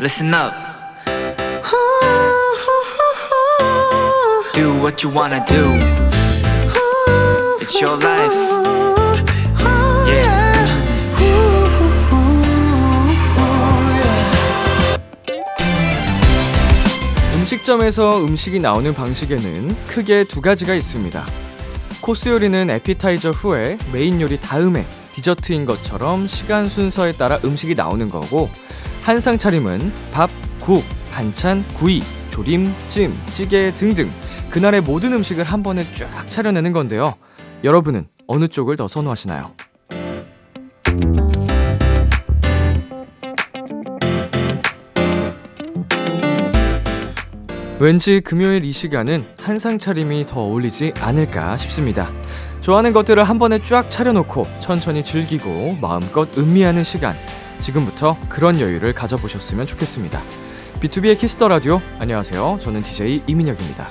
listen up. Do what you wanna do. It's your life. Yeah. 음식점에서 음식이 나오는 방식에는 크게 두 가지가 있습니다. 코스 요리는 에피타이저 후에 메인 요리 다음에 디저트인 것처럼 시간 순서에 따라 음식이 나오는 거고 한상 차림은 밥, 국, 반찬, 구이, 조림, 찜, 찌개 등등 그날의 모든 음식을 한 번에 쫙 차려내는 건데요. 여러분은 어느 쪽을 더 선호하시나요? 왠지 금요일 이 시간은 한상 차림이 더 어울리지 않을까 싶습니다. 좋아하는 것들을 한 번에 쫙 차려놓고 천천히 즐기고 마음껏 음미하는 시간. 지금부터 그런 여유를 가져보셨으면 좋겠습니다. 비투비의 키스 더 라디오. 안녕하세요. 저는 DJ 이민혁입니다.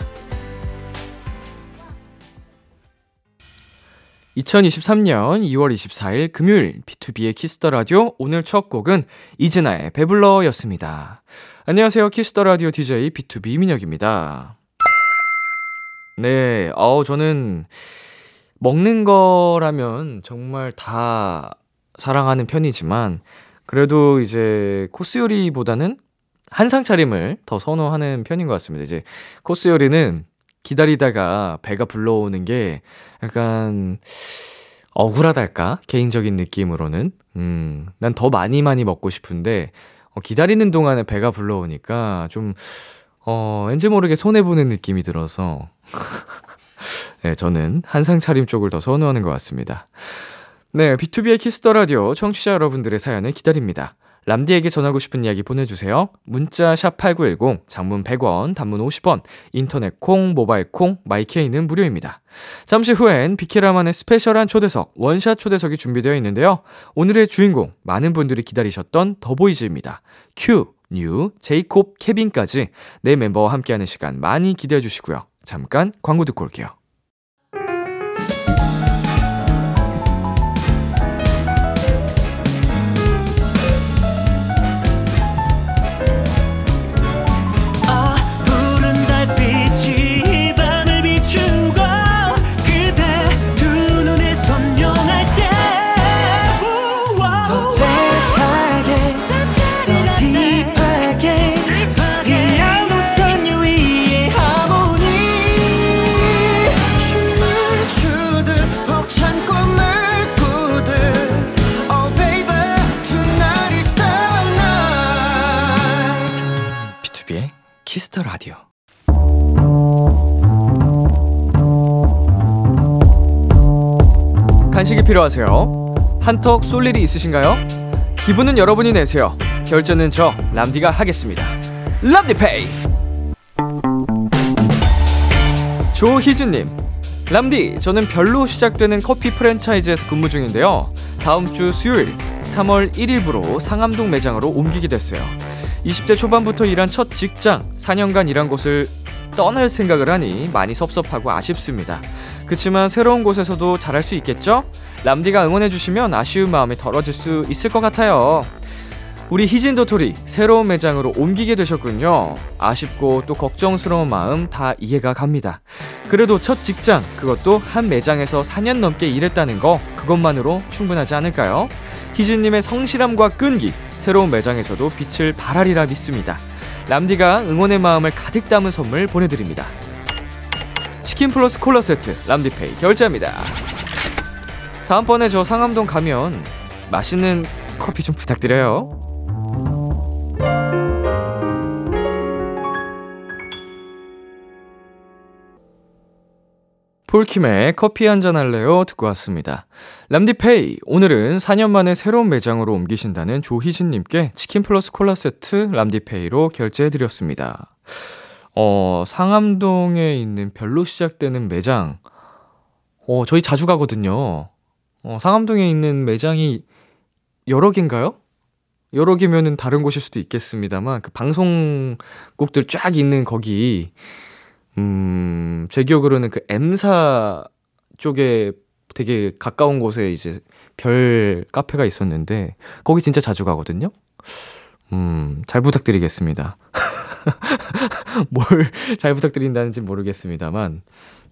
2023년 2월 24일 금요일 비투비의 키스 더 라디오 오늘 첫 곡은 이진아의 배불러였습니다. 안녕하세요. 키스 더 라디오 DJ 비투비 이민혁입니다. 네, 어 저는 먹는 거라면 정말 다 사랑하는 편이지만 그래도 이제 코스 요리보다는 한상 차림을 더 선호하는 편인 것 같습니다. 이제 코스 요리는 기다리다가 배가 불러오는 게 약간 억울하달까? 개인적인 느낌으로는. 음, 난 더 많이 많이 먹고 싶은데, 어, 기다리는 동안에 배가 불러오니까 좀, 어, 왠지 모르게 손해보는 느낌이 들어서. 네, 저는 한상 차림 쪽을 더 선호하는 것 같습니다. 네, 비투비의 키스 더 라디오 청취자 여러분들의 사연을 기다립니다. 람디에게 전하고 싶은 이야기 보내주세요. 문자 샵 8910, 장문 100원, 단문 50원, 인터넷 콩, 모바일 콩, 마이케이는 무료입니다. 잠시 후엔 비키라만의 스페셜한 초대석, 원샷 초대석이 준비되어 있는데요. 오늘의 주인공, 많은 분들이 기다리셨던 더보이즈입니다. 큐, 뉴, 제이콥, 케빈까지 네 멤버와 함께하는 시간 많이 기대해 주시고요. 잠깐 광고 듣고 올게요. 키스 더 라디오. 간식이 필요하세요? 한턱 쏠 일이 있으신가요? 기분은 여러분이 내세요. 결제는 저 람디가 하겠습니다. 람디페이. 조희진님, 람디, 저는 별로 시작되는 커피 프랜차이즈에서 근무 중인데요. 다음 주 수요일 3월 1일부로 상암동 매장으로 옮기게 됐어요. 20대 초반부터 일한 첫 직장, 4년간 일한 곳을 떠날 생각을 하니 많이 섭섭하고 아쉽습니다. 그치만 새로운 곳에서도 잘할 수 있겠죠? 람디가 응원해주시면 아쉬운 마음이 덜어질 수 있을 것 같아요. 우리 희진 도토리 새로운 매장으로 옮기게 되셨군요. 아쉽고 또 걱정스러운 마음 다 이해가 갑니다. 그래도 첫 직장, 그것도 한 매장에서 4년 넘게 일했다는 거, 그것만으로 충분하지 않을까요? 희진님의 성실함과 끈기, 새로운 매장에서도 빛을 발하리라 믿습니다. 람디가 응원의 마음을 가득 담은 선물 보내드립니다. 치킨 플러스 콜라 세트, 람디페이 결제합니다. 다음번에 저 상암동 가면 맛있는 커피 좀 부탁드려요. 폴킴의 커피 한 잔 할래요? 듣고 왔습니다. 람디페이, 오늘은 4년 만에 새로운 매장으로 옮기신다는 조희진님께 치킨 플러스 콜라 세트 람디페이로 결제해드렸습니다. 어, 상암동에 있는 별로 시작되는 매장, 어, 저희 자주 가거든요. 어, 상암동에 있는 매장이 여러 개인가요? 여러 개면은 다른 곳일 수도 있겠습니다만, 그 방송국들 쫙 있는 거기, 음, 제 기억으로는 그 M사 쪽에 되게 가까운 곳에 이제 별 카페가 있었는데, 거기 진짜 자주 가거든요? 음, 잘 부탁드리겠습니다. 뭘 잘 부탁드린다는지 모르겠습니다만,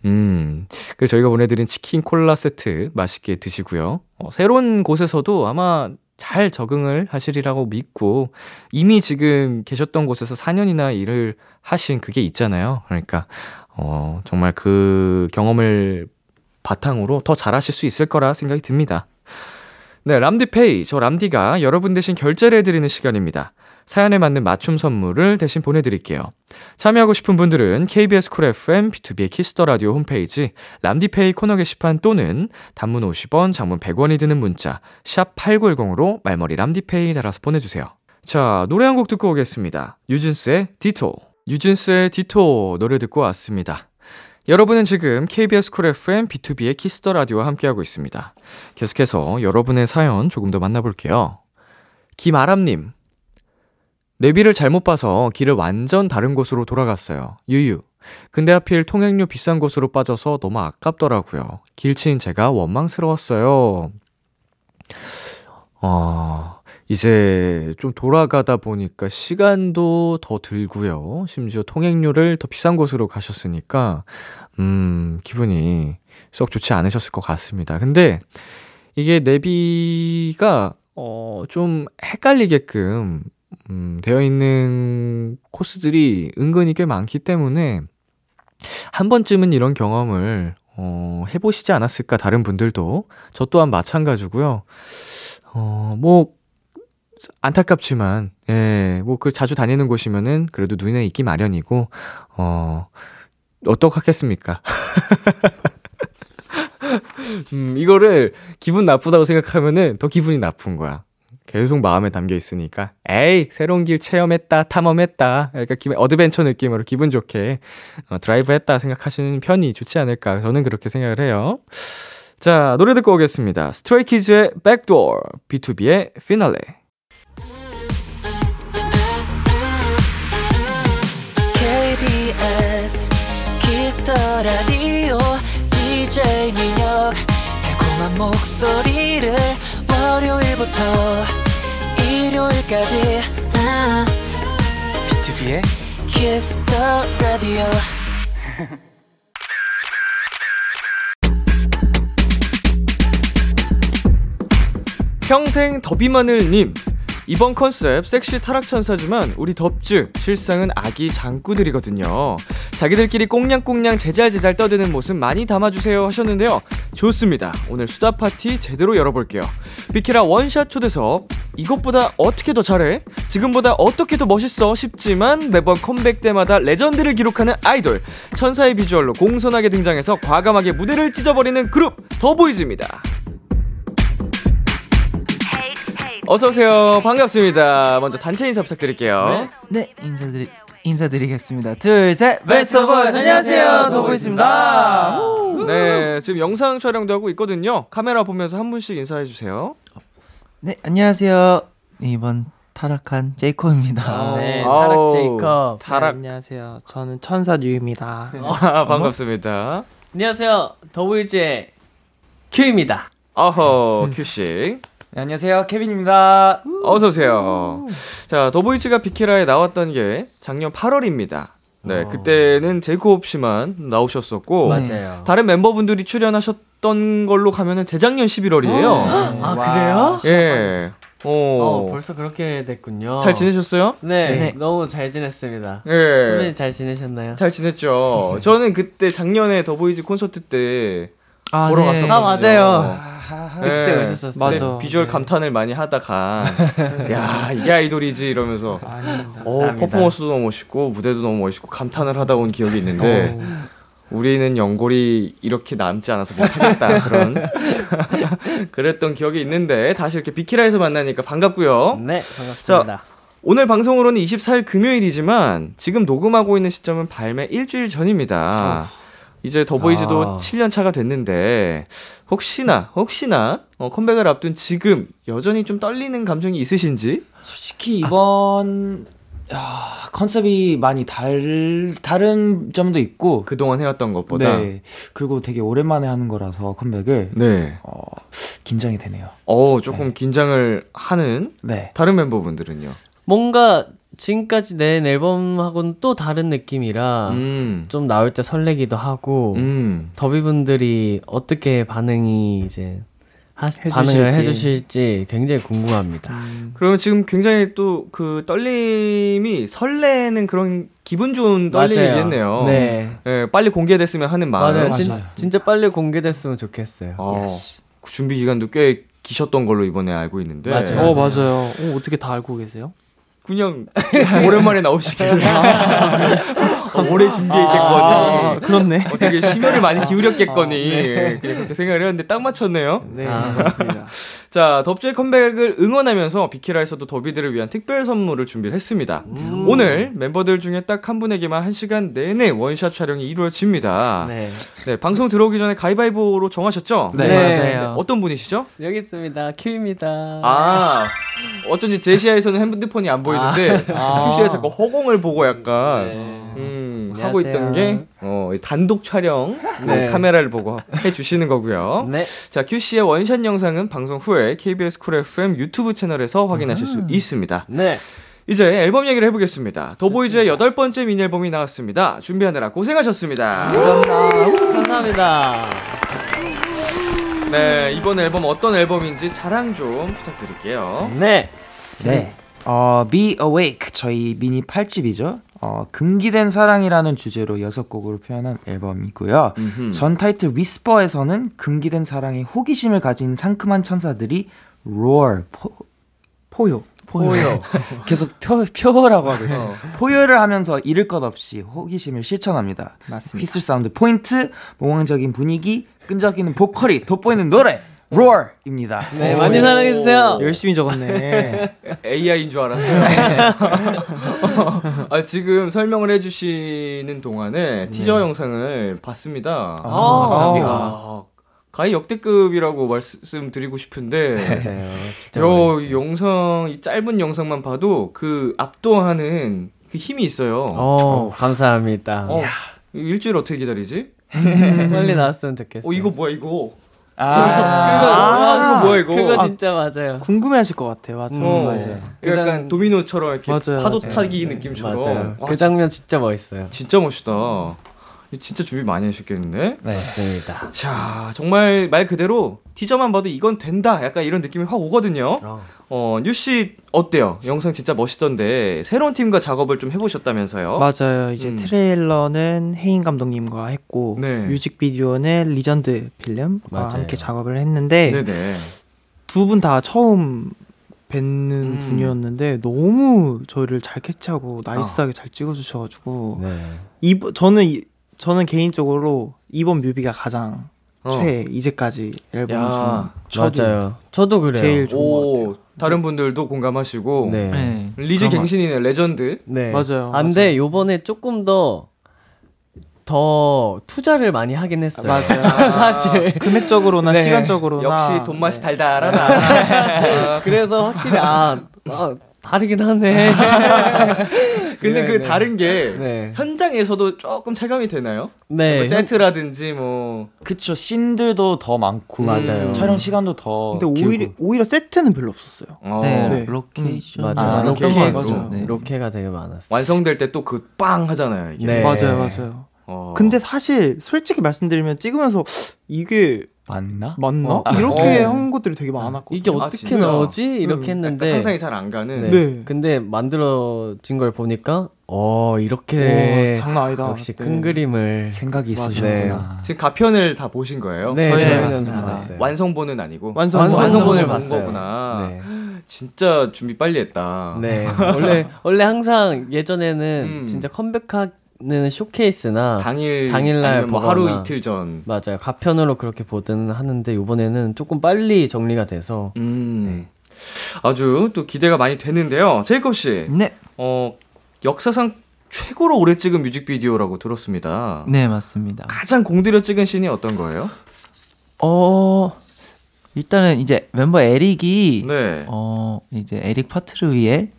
음, 그래서 저희가 보내드린 치킨 콜라 세트 맛있게 드시고요. 어, 새로운 곳에서도 아마 잘 적응을 하시리라고 믿고, 이미 지금 계셨던 곳에서 4년이나 일을 하신 그게 있잖아요. 그러니까, 어, 정말 그 경험을 바탕으로 더 잘하실 수 있을 거라 생각이 듭니다. 네, 람디페이. 저 람디가 여러분 대신 결제를 해드리는 시간입니다. 사연에 맞는 맞춤 선물을 대신 보내드릴게요. 참여하고 싶은 분들은 KBS 쿨 FM, 비투비의 키스 더 라디오 홈페이지, 람디페이 코너 게시판 또는 단문 50원, 장문 100원이 드는 문자, 샵 8910으로 말머리 람디페이 달아서 보내주세요. 자, 노래 한 곡 듣고 오겠습니다. 뉴진스의 Ditto. 뉴진스의 Ditto 노래 듣고 왔습니다. 여러분은 지금 KBS 쿨 FM 비투비의 키스 더 라디오와 함께하고 있습니다. 계속해서 여러분의 사연 조금 더 만나볼게요. 김아람님. 내비를 잘못 봐서 길을 완전 다른 곳으로 돌아갔어요. 유유. 근데 하필 통행료 비싼 곳으로 빠져서 너무 아깝더라고요. 길치인 제가 원망스러웠어요. 어, 이제 좀 돌아가다 보니까 시간도 더 들고요. 심지어 통행료를 더 비싼 곳으로 가셨으니까, 음, 기분이 썩 좋지 않으셨을 것 같습니다. 근데 이게 내비가, 어, 좀 헷갈리게끔, 음, 되어 있는 코스들이 은근히 꽤 많기 때문에, 한 번쯤은 이런 경험을, 어, 해보시지 않았을까, 다른 분들도. 저 또한 마찬가지고요. 어, 뭐, 안타깝지만, 예, 뭐, 그 자주 다니는 곳이면은 그래도 눈에 있기 마련이고, 어, 어떡하겠습니까? 음, 이거를 기분 나쁘다고 생각하면은 더 기분이 나쁜 거야. 계속 마음에 담겨 있으니까, 에이, 새로운 길 체험했다, 탐험했다. 그러니까 기분, 어드벤처 느낌으로 기분 좋게 어, 드라이브 했다 생각하시는 편이 좋지 않을까. 저는 그렇게 생각을 해요. 자, 노래 듣고 오겠습니다. 스트레이키즈의 Back Door, 비투비의 피날레. KBS 키스 더 라디오 DJ 민혁 달콤한 목소리를 월요일부터 일요일까지. 아, 비투비의 키스 더 라디오 평생 더비만을님. 이번 컨셉 섹시 타락천사지만 우리 덥즈 실상은 아기 장구들이거든요. 자기들끼리 꽁냥꽁냥 재잘재잘 떠드는 모습 많이 담아주세요 하셨는데요. 좋습니다. 오늘 수다 파티 제대로 열어볼게요. 비키라 원샷 초대석. 이것보다 어떻게 더 잘해? 지금보다 어떻게 더 멋있어? 싶지만 매번 컴백 때마다 레전드를 기록하는 아이돌. 천사의 비주얼로 공손하게 등장해서 과감하게 무대를 찢어버리는 그룹 더보이즈입니다. 어서 오세요. 반갑습니다. 먼저 단체 인사 부탁드릴게요. 네 인사드리 인사드리겠습니다. 둘 셋. Best of Boys. 안녕하세요. 더보이즈입니다. 네, 지금 영상 촬영도 하고 있거든요. 카메라 보면서 한 분씩 인사해 주세요. 네 안녕하세요. 이번 타락한 제이콥입니다. 네, 아우, 타락 제이콥. 타락. 네, 안녕하세요. 저는 천사 뉴입니다. 아, 반갑습니다. 안녕하세요. 더보이즈의 큐입니다. 어허, 큐 씨. 네, 안녕하세요. 케빈입니다. 어서 오세요. 자, 더보이즈가 비키라에 나왔던 게 작년 8월입니다. 네, 어. 그때는 제이콥 씨만 나오셨었고, 맞아요. 다른 멤버분들이 출연하셨던 걸로 가면은 재작년 11월이에요. 아 그래요? 예. 어, 어, 벌써 그렇게 됐군요. 잘 지내셨어요? 네, 네. 너무 잘 지냈습니다. 예. 선배님 잘 지내셨나요? 잘 지냈죠. 저는 그때 작년에 더보이즈 콘서트 때 아, 보러 네. 갔었거든요. 아 맞아요. 네. 그때. 그때 맞아. 비주얼 네. 감탄을 많이 하다가 야 이게 아이돌이지 이러면서 아닙니다. 어 감사합니다. 퍼포먼스도 너무 멋있고 무대도 너무 멋있고 감탄을 하다 온 기억이 있는데 우리는 연골이 이렇게 남지 않아서 못하겠다 그런 그랬던 기억이 있는데 다시 이렇게 비키라에서 만나니까 반갑고요. 네, 반갑습니다. 오늘 방송으로는 24일 금요일이지만 지금 녹음하고 있는 시점은 발매 일주일 전입니다. 이제 더보이즈도 아. 7년 차가 됐는데 혹시나 혹시나 어, 컴백을 앞둔 지금 여전히 좀 떨리는 감정이 있으신지? 솔직히 이번 야, 컨셉이 많이 달 다른 점도 있고 그동안 해왔던 것보다 네. 그리고 되게 오랜만에 하는 거라서 컴백을 네. 어, 긴장이 되네요. 어 조금 긴장을 하는 네. 다른 멤버분들은요. 뭔가 지금까지 낸 앨범하고는 또 다른 느낌이라 음. 좀 나올 때 설레기도 하고 음. 더비분들이 어떻게 반응이 이제 하, 해주실지. 반응을 해주실지 굉장히 궁금합니다. 그러면 지금 굉장히 또 그 떨림이 설레는 그런 기분 좋은 떨림이겠네요. 네. 예, 빨리 공개됐으면 하는 마음. 맞아요. 진, 진짜 빨리 공개됐으면 좋겠어요. 어, 그 준비 기간도 꽤 기셨던 걸로 이번에 알고 있는데. 맞아요. 어 맞아요. 어, 어떻게 다 알고 계세요? 그냥 오랜만에 나오시길래 어, 오래 준비했겠거니. 아, 그렇네. 어떻게 심혈을 많이 기울였겠거니. 그냥 그렇게 생각을 했는데 딱 맞췄네요. 네 아. 맞습니다. 자, 덥주의 컴백을 응원하면서 비키라에서도 더비들을 위한 특별 선물을 준비를 했습니다. 오늘 멤버들 중에 딱 한 분에게만 한 시간 내내 원샷 촬영이 이루어집니다. 네. 네. 방송 들어오기 전에 가위바위보로 정하셨죠? 네, 네. 맞아요. 어떤 분이시죠? 여기 있습니다. 큐입니다. 아, 어쩐지 제시아에서는 핸드폰이 안 보이 는데 큐씨가 자꾸 허공을 보고 약간 네. 음. 하고 있던 게 어, 단독 촬영 네. 카메라를 보고 해주시는 거고요. 네. 자, 큐씨의 원샷 영상은 방송 후에 KBS 쿨 FM 유튜브 채널에서 확인하실 수 음. 있습니다. 네. 이제 앨범 얘기를 해보겠습니다. 더보이즈의 여덟 번째 미니 앨범이 나왔습니다. 준비하느라 고생하셨습니다. 감사합니다. 네, 이번 앨범 어떤 앨범인지 자랑 좀 부탁드릴게요. 네. 네. 어, Be Awake 저희 미니 8집이죠. 어, 금기된 사랑이라는 주제로 여섯 곡으로 표현한 앨범이고요. 음흠. 전 타이틀 Whisper에서는 금기된 사랑에 호기심을 가진 상큼한 천사들이 roar 포, 포효. 포요. 계속 표, 표라고 하고 있어요. 어. 포효를 하면서 잃을 것 없이 호기심을 실천합니다. 맞습니다. 휘슬 사운드 포인트, 몽환적인 분위기, 끈적이는 보컬이 돋보이는 노래 roar입니다. 네, 많이 사랑해 주세요. 열심히 적었네. AI인 줄 알았어요. 아, 지금 설명을 해 주시는 동안에 티저 영상을 봤습니다. 아, 아, 가히 역대급이라고 말씀드리고 싶은데, 맞아요. 진짜 요 영상, 이 짧은 영상만 봐도 그 압도하는 그 힘이 있어요. 어, 감사합니다. 어, 일주일 어떻게 기다리지? 빨리 나왔으면 좋겠어요. 어, 이거 뭐야, 이거? 그거, 아, 이거 뭐야, 이거? 그거 아, 진짜 맞아요. 궁금해하실 것 같아요. 맞아요. 어, 맞아요. 약간 장- 도미노처럼 이렇게 맞아요, 파도 맞아요. 타기 느낌처럼. 맞아요. 와, 그 장면 진짜 멋있어요. 진짜 멋있다. 진짜 준비 많이 하셨겠는데? 네. 맞습니다. 자, 정말 말 그대로 티저만 봐도 이건 된다. 약간 이런 느낌이 확 오거든요. 어, 뉴씨 어때요? 영상 진짜 멋있던데 새로운 팀과 작업을 좀 해보셨다면서요? 맞아요. 이제 음. 트레일러는 혜인 감독님과 했고 네. 뮤직비디오는 리전드 필름과 맞아요. 함께 작업을 했는데. 두 분 다 처음 뵙는 음. 분이었는데 너무 저를 잘 캐치하고 나이스하게 잘 찍어주셔가지고 네. 이 저는 이, 저는 개인적으로 이번 뮤비가 가장 어. 최애 이제까지 앨범 야, 중 맞아요. 저도 그래요. 제일 좋은 것 오, 같아요. 다른 분들도 공감하시고. 네. 네. 리즈 그런 갱신이네, 레전드. 네. 맞아요, 아, 근데 요번에 조금 더, 더 투자를 많이 하긴 했어요. 맞아요. 사실. 금액적으로나 네. 시간적으로나 역시 돈 맛이 달달하다. 그래서 확실히, 아, 아 다르긴 하네. 근데 그 네, 네. 다른 게 네. 현장에서도 조금 체감이 되나요? 네. 뭐 세트라든지 뭐 그쵸 씬들도 더 많고 맞아요. 촬영 시간도 더 근데 길고. 오히려 오히려 세트는 별로 없었어요. 어, 네, 네. 로케이션. 맞아요. 아, 로케, 로케이션. 맞아요. 네. 로케가 되게 많았어요. 완성될 때 또 그 빵 하잖아요 이게. 네. 맞아요, 맞아요. 어. 근데 사실 솔직히 말씀드리면 찍으면서 이게 맞나? 맞나? 어. 이렇게 어. 한 것들이 되게 많았거든요. 이게 아, 어떻게 진짜? 나오지? 이렇게 음, 했는데. 상상이 잘 안 가는. 네. 네. 근데 만들어진 걸 보니까, 어, 와, 이렇게. 장난 아니다. 역시 네. 큰 그림을. 생각이. 있으셨구나. 지금 가편을 다 보신 거예요? 네, 저희는. 완성본은 아니고 완성 완성- 완성본을 완성본을 본 봤어요. 거구나. 네. 진짜 준비 빨리 했다. 네. 원래, 원래 항상 예전에는 음. 진짜 컴백하 는 쇼케이스나. 당일 당일날 뭐 하루. 이틀 전. 맞아요. 가편으로 그렇게 보든 하는데, 요번에는 조금 빨리 정리가 돼서. 음. 아주 또 기대가 많이 되는데요. 제이콥 씨, 네. 어 역사상 최고로 오래 찍은 뮤직비디오라고 들었습니다. 네, 맞습니다. 가장 공들여 찍은 씬이 어떤 거예요? 어, 일단은 이제 멤버 에릭이 네. 어, 이제 에릭 파트를 위해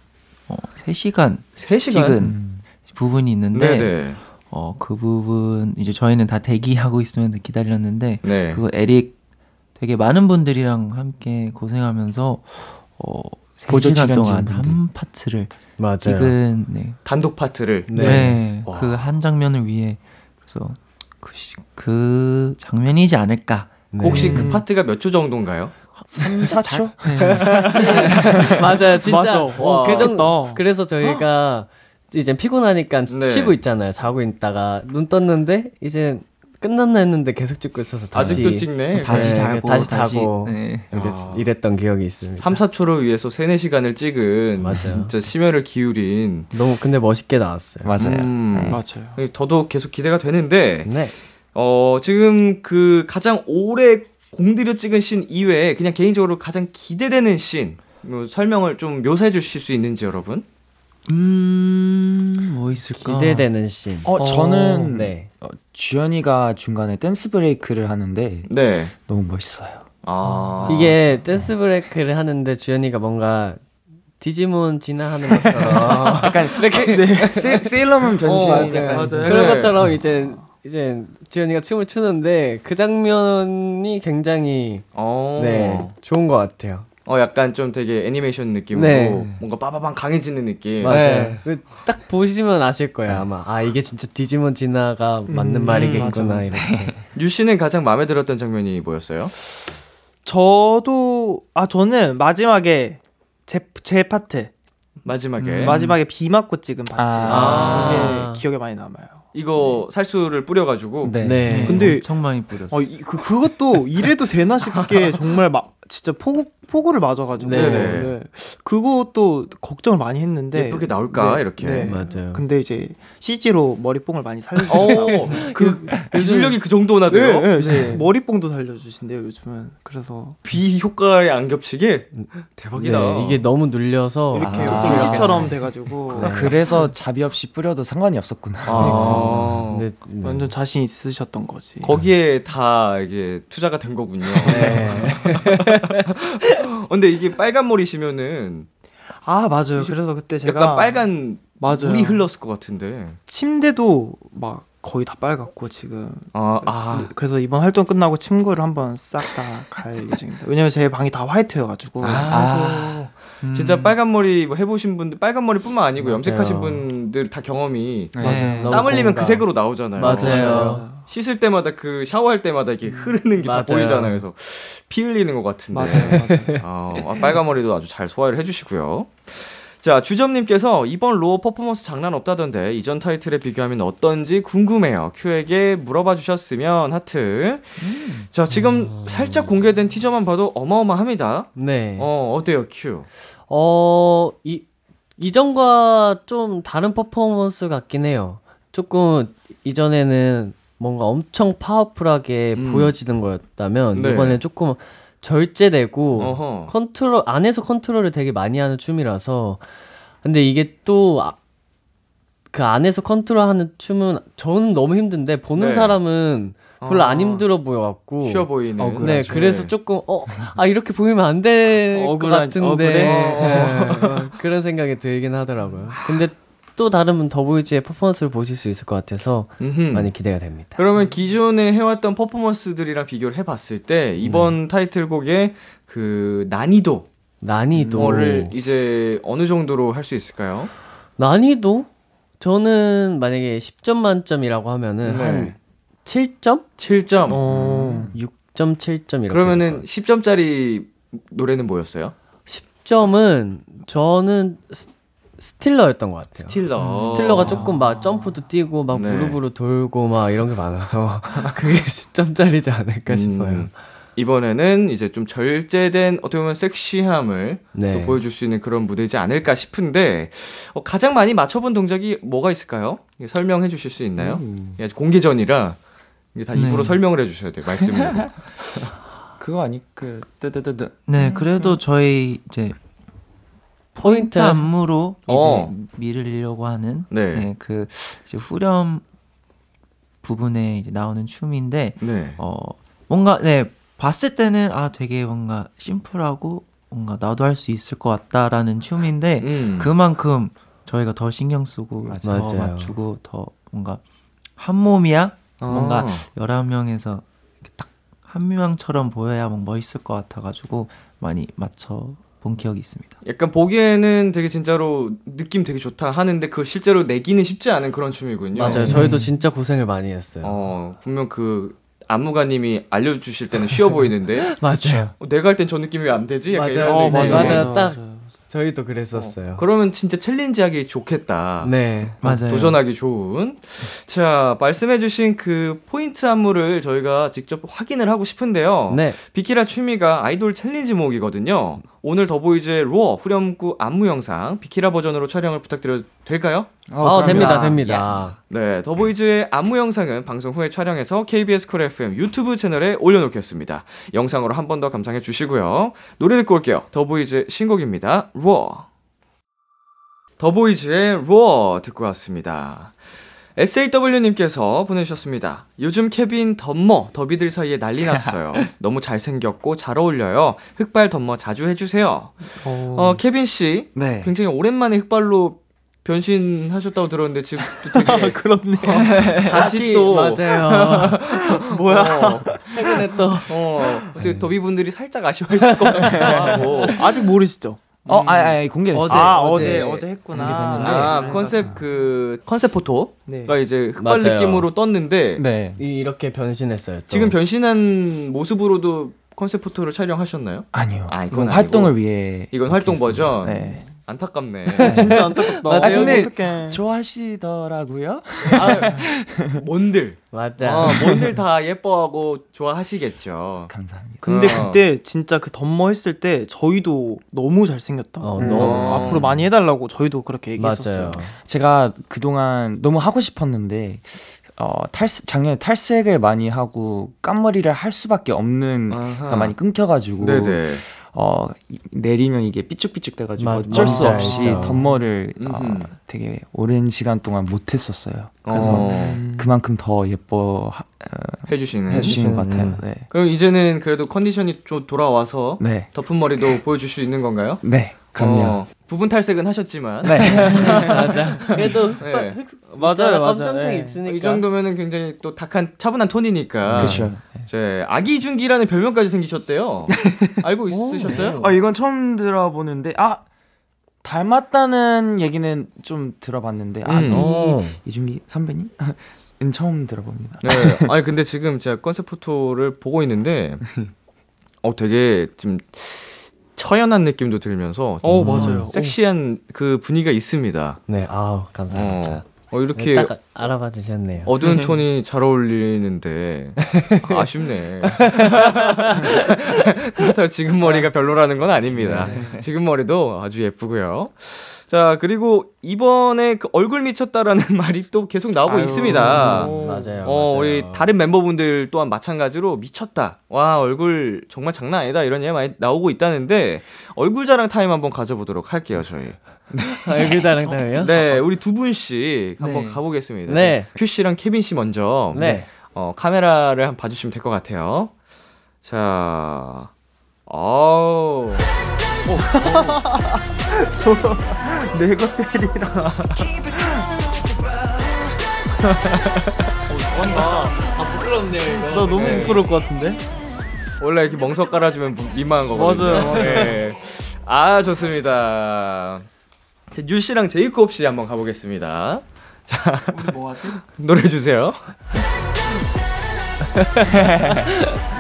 어, 3시간 3시간. 찍은 부분이 있는데 네네. 어, 그 부분 이제 저희는 다 대기하고 있으면서 기다렸는데 네. 그거 에릭 되게 많은 분들이랑 함께 고생하면서 어, 보조 3시간 동안. 한 파트를 맞아요. 찍은 네. 단독 파트를. 네. 와. 그한 장면을 위해 그래서 그, 시- 그 장면이지 않을까. 네. 혹시 그 파트가 몇 초 정도인가요? 3, 4초? 맞아요, 진짜. 맞아. 어, 와, 그 정도. 그래서 저희가 이제 피곤하니까 네. 쉬고 있잖아요. 자고 있다가 눈 떴는데 이제 끝났나 했는데 계속 찍고 있어서 다시 아직도 찍네. 다시 네, 자고 다시 자고. 네. 이랬, 아. 이랬 던 기억이 있습니다. 3, 4초를 위해서 3, 4시간을 찍은 맞아요. 진짜 심혈을 기울인 너무 근데 멋있게 나왔어요. 맞아요. 음, 네. 맞아요. 더더욱 계속 기대가 되는데 네. 어, 지금 그 가장 오래 공들여 찍은 씬 이외에 그냥 개인적으로 가장 기대되는 씬뭐 설명을 좀 묘사해 주실 수 있는지 여러분? 음, 뭐 있을까? 기대되는 씬. 어, 저는 네. 어, 주연이가 중간에 댄스 브레이크를 하는데 네. 너무 멋있어요. 아. 이게 댄스 브레이크를 하는데 주연이가 뭔가 디지몬 진화하는 것처럼 약간 세, 세일러문 변신. 어, 맞아요. 약간 맞아요. 그런 네. 것처럼 이제 이제 주연이가 춤을 추는데 그 장면이 굉장히 어. 네 좋은 것 같아요. 어 약간 좀 되게 애니메이션 느낌으로 네. 뭔가 빠바방 강해지는 느낌. 맞아요. 네. 그딱 보시면 아실 거예요 아마. 아 이게 진짜 디지몬 진화가 맞는 음, 말이겠구나 맞아, 맞아. 유 씨는 가장 마음에 들었던 장면이 뭐였어요? 저도 아 저는 마지막에 제, 제 파트 마지막에 음, 마지막에 비 맞고 찍은 파트 아. 이게 기억에 많이 남아요. 이거 살수를 뿌려가지고 네. 네. 근데- 엄청 많이 뿌렸어. 어, 이, 그 그것도 이래도 되나 싶게 정말 막 진짜 폭우 폭우를 맞아가지고 네. 네. 그것도 걱정을 많이 했는데 예쁘게 나올까 네, 이렇게. 네. 맞아요. 근데 이제 CG로 머리뽕을 많이 살려주고 오, 그 기술력이 그 정도나 네, 돼요? 네, 네. 머리뽕도 살려주신대요 요즘은 그래서 비 효과에 안 겹치게 대박이다. 네, 이게 너무 눌려서 이렇게 아. CG처럼 돼가지고 그래서 자비 없이 뿌려도 상관이 없었구나. 아, 네, 네. 완전 자신 있으셨던 거지. 거기에 다 이게 투자가 된 거군요. 네. 어, 근데 이게 빨간 머리시면은 아 맞아요. 그래서 그때 제가 약간 빨간 맞아요. 물이 흘렀을 것 같은데. 침대도 막 거의 다 빨갛고 지금 아, 아. 그래서 이번 활동 끝나고 침구를 한번 싹 다 갈 예정입니다. 왜냐면 제 방이 다 화이트여가지고 아. 음. 진짜 빨간 머리 뭐 해보신 분들 빨간 머리뿐만 아니고 맞아요. 염색하신 분들 다 경험이 네. 맞아요. 너무 땀 흘리면 그. 색으로 나오잖아요. 맞아요. 씻을 때마다 그 샤워할 때마다 이게 흐르는 게 다. 보이잖아요. 그래서 피 흘리는 것 같은데. 맞아요, 맞아요. 아, 아, 빨간 머리도 아주 잘 소화를 해주시고요. 자, 주점님께서 이번 Roar 퍼포먼스 장난 없다던데 이전 타이틀에 비교하면 어떤지 궁금해요. 큐에게 물어봐 주셨으면 하트. 자, 지금 살짝 공개된 티저만 봐도 어마어마합니다. 네. 어, 어때요, 큐? 어, 이, 이전과 좀 다른 퍼포먼스 같긴 해요. 조금 이전에는 뭔가 엄청 파워풀하게 음. 보여지는 거였다면 네. 이번에 조금 절제되고 어허. 컨트롤 안에서 컨트롤을 되게 많이 하는 춤이라서 근데 이게 또 그 안에서 컨트롤하는 춤은 저는 너무 힘든데 보는 네. 사람은 별로 아. 안 힘들어 보여갖고 쉬워 보이는. 어, 네. 그래서 조금 어, 아 이렇게 보이면 안 될 것 억울한- 같은데 억울해? 네, 어, 그런 생각이 들긴 하더라고요. 근데 또 다른 더보이즈의 퍼포먼스를 보실 수 있을 것 같아서 음흠. 많이 기대가 됩니다. 그러면 기존에 해왔던 퍼포먼스들이랑 비교를 해봤을 때 이번 타이틀곡의 그 난이도 난이도 를 이제 어느 정도로 할 수 있을까요? 난이도 저는 만약에 10점 만점이라고 하면 네. 한 7점? 7점. 어, 6.7점 이렇게. 그러면은 10점짜리 노래는 뭐였어요? 10점은 저는 스, Stealer였던 것 같아요. Stealer. Stealer가 조금 막 점프도 뛰고 막 네. 부르부르 돌고 막 이런 게 많아서 그게 10점짜리지 않을까 싶어요. 음, 이번에는 이제 좀 절제된 어떻게 보면 섹시함을 네. 또 보여줄 수 있는 그런 무대지 않을까 싶은데 어, 가장 많이 맞춰본 동작이 뭐가 있을까요? 설명해 주실 수 있나요? 음. 이게 아직 공개 전이라 이게 다 네. 입으로 설명을 해 주셔야 돼요 말씀으로. 그거 아니 그 뜨뜨뜨뜨. 네, 그래도 저희 이제 포인트 한- 안무로 어. 이제 밀으려고 하는 네. 네, 그 이제 후렴 부분에 이제 나오는 춤인데 네. 어 뭔가 네 봤을 때는 아 되게 뭔가 심플하고 뭔가 나도 할 수 있을 것 같다라는 춤인데 음. 그만큼 저희가 더 신경 쓰고 더 맞아요. 맞추고 더 뭔가 한 몸이야 아. 뭔가 11명에서 딱 한 명처럼 보여야 뭐 멋있을 것 같아가지고 많이 맞춰 본 기억이 있습니다. 약간 보기에는 되게 진짜로 느낌 되게 좋다 하는데 그걸 실제로 내기는 쉽지 않은 그런 춤이군요. 맞아요. 저희도 진짜 고생을 많이 했어요. 어, 분명 그 안무가님이 알려주실 때는 쉬워 보이는데 맞아요. 어, 내가 할 땐 저 느낌이 왜 안 되지? 약간 맞아요. 어, 느낌이. 맞아요. 딱 저희도 그랬었어요. 그러면 진짜 챌린지하기 좋겠다. 네. 맞아요. 도전하기 좋은. 자, 말씀해주신 그 포인트 안무를 저희가 직접 확인을 하고 싶은데요. 네. 비키라 취미가 아이돌 챌린지 모으기거든요. 오늘 더보이즈의 Roar 후렴구 안무 영상 비키라 버전으로 촬영을 부탁드려도 될까요? 어, 됩니다. 됩니다. 네, 더보이즈의 안무 영상은 방송 후에 촬영해서 KBS 쿨 FM 유튜브 채널에 올려놓겠습니다. 영상으로 한 번 더 감상해 주시고요. 노래 듣고 올게요. 더보이즈 신곡입니다. Roar. 더보이즈의 Roar 듣고 왔습니다. SAW님께서 보내주셨습니다. 요즘 케빈 덮머 더비들 사이에 난리 났어요. 너무 잘생겼고 잘 어울려요. 흑발 덮머 자주 해주세요. 어, 케빈 씨, 네. 굉장히 오랜만에 흑발로 변신하셨다고 들었는데 지금 또 되게 그렇네. 다시 또 맞아요. 뭐야? 최근에 또 어, 어떻게 더비 분들이 살짝 아쉬워하실 것 같기도 하고. 아직 모르시죠? 어, 아, 아, 공개됐어요. 어제, 아 어제 어제 어제 했구나. 공개됐는데. 아 네. 컨셉 그 컨셉 포토가 네. 이제 흑발 맞아요. 느낌으로 떴는데 네. 이- 이렇게 변신했어요. 또. 지금 변신한 모습으로도 컨셉 포토를 촬영하셨나요? 아니요. 아, 이건. 활동을 위해. 이건 활동 했습니다. 버전. 네. 안타깝네. 진짜 안타깝다. 맞아요. 아, 근데 어떡해. 좋아하시더라고요? 뭔들. 맞아. 어, 뭔들 다 예뻐하고 좋아하시겠죠. 감사합니다. 근데 어. 그때 진짜 그 덤머 했을 때 저희도 너무 잘생겼다. 어, 그래서 너무. 앞으로 많이 해달라고 저희도 그렇게 얘기했었어요. 맞아요. 제가 그동안 너무 하고 싶었는데 어, 탈색 작년에 탈색을 많이 하고 깐머리를 할 수밖에 없는. 가 많이 끊겨가지고 네네. 어 이- 내리면 이게 삐쭉삐쭉 돼가지고 맞- 어쩔 수 맞아요, 없이 진짜. 덤머를 어. 되게 오랜 시간 동안 못했었어요. 그래서 어, 그만큼 더 예뻐 하- 해주시는. 해주시는 것 같아요. 네. 그럼 이제는 그래도 컨디션이 좀 돌아와서 네. 덮은 머리도 보여줄 수 있는 건가요? 네. 그럼요. 어, 부분 탈색은 하셨지만 네. 맞아. 그래도 네. 맞아요, 맞아요. 검정색 네. 있으니까. 이 정도면은 굉장히 또 탁한 차분한 톤이니까. 그렇죠. 제 아기 준기라는 별명까지 생기셨대요. 알고 있으셨어요? 아 이건 처음 들어보는데 아 닮았다는 얘기는 좀 들어봤는데 음. 아기 어. 이준기 선배님? 은 처음 들어봅니다. 네. 아니 근데 지금 제가 컨셉 포토를 보고 있는데 어 되게 좀 처연한 느낌도 들면서 어좀 맞아요. 섹시한 그 분위기가 있습니다. 네, 아우 감사합니다. 어, 어 이렇게 네, 딱 알아봐 주셨네요. 어두운 톤이 잘 어울리는데 아 쉽네. 그렇다고 지금 머리가 별로라는 건 아닙니다. 지금 머리도 아주 예쁘고요. 자 그리고 이번에 그 얼굴 미쳤다라는 말이 또 계속 나오고 아유. 있습니다. 맞아요. 어, 맞아요. 우리 다른 멤버분들 또한 마찬가지로 미쳤다. 와, 얼굴 정말 장난 아니다. 이런 얘기 많이 나오고 있다는데 얼굴 자랑 타임 한번 가져보도록 할게요, 저희. 얼굴 자랑 타임이요? 네, 우리 두 분씩 한번 네. 가보겠습니다. 네. 큐 씨랑 케빈 씨 먼저 네. 어, 카메라를 한번 봐주시면 될 것 같아요. 자, 어우. 내가 때리라. 아 부끄럽네요 이거. 나 너무 네. 부끄러울 것 같은데. 원래 이렇게 멍석 깔아주면 무- 민망한 거거든요. 맞아요, 맞아요. 네. 아, 좋습니다. 자, 유 씨랑 제이콥 씨 한번 가보겠습니다. 우리 뭐 하지? 노래 주세요.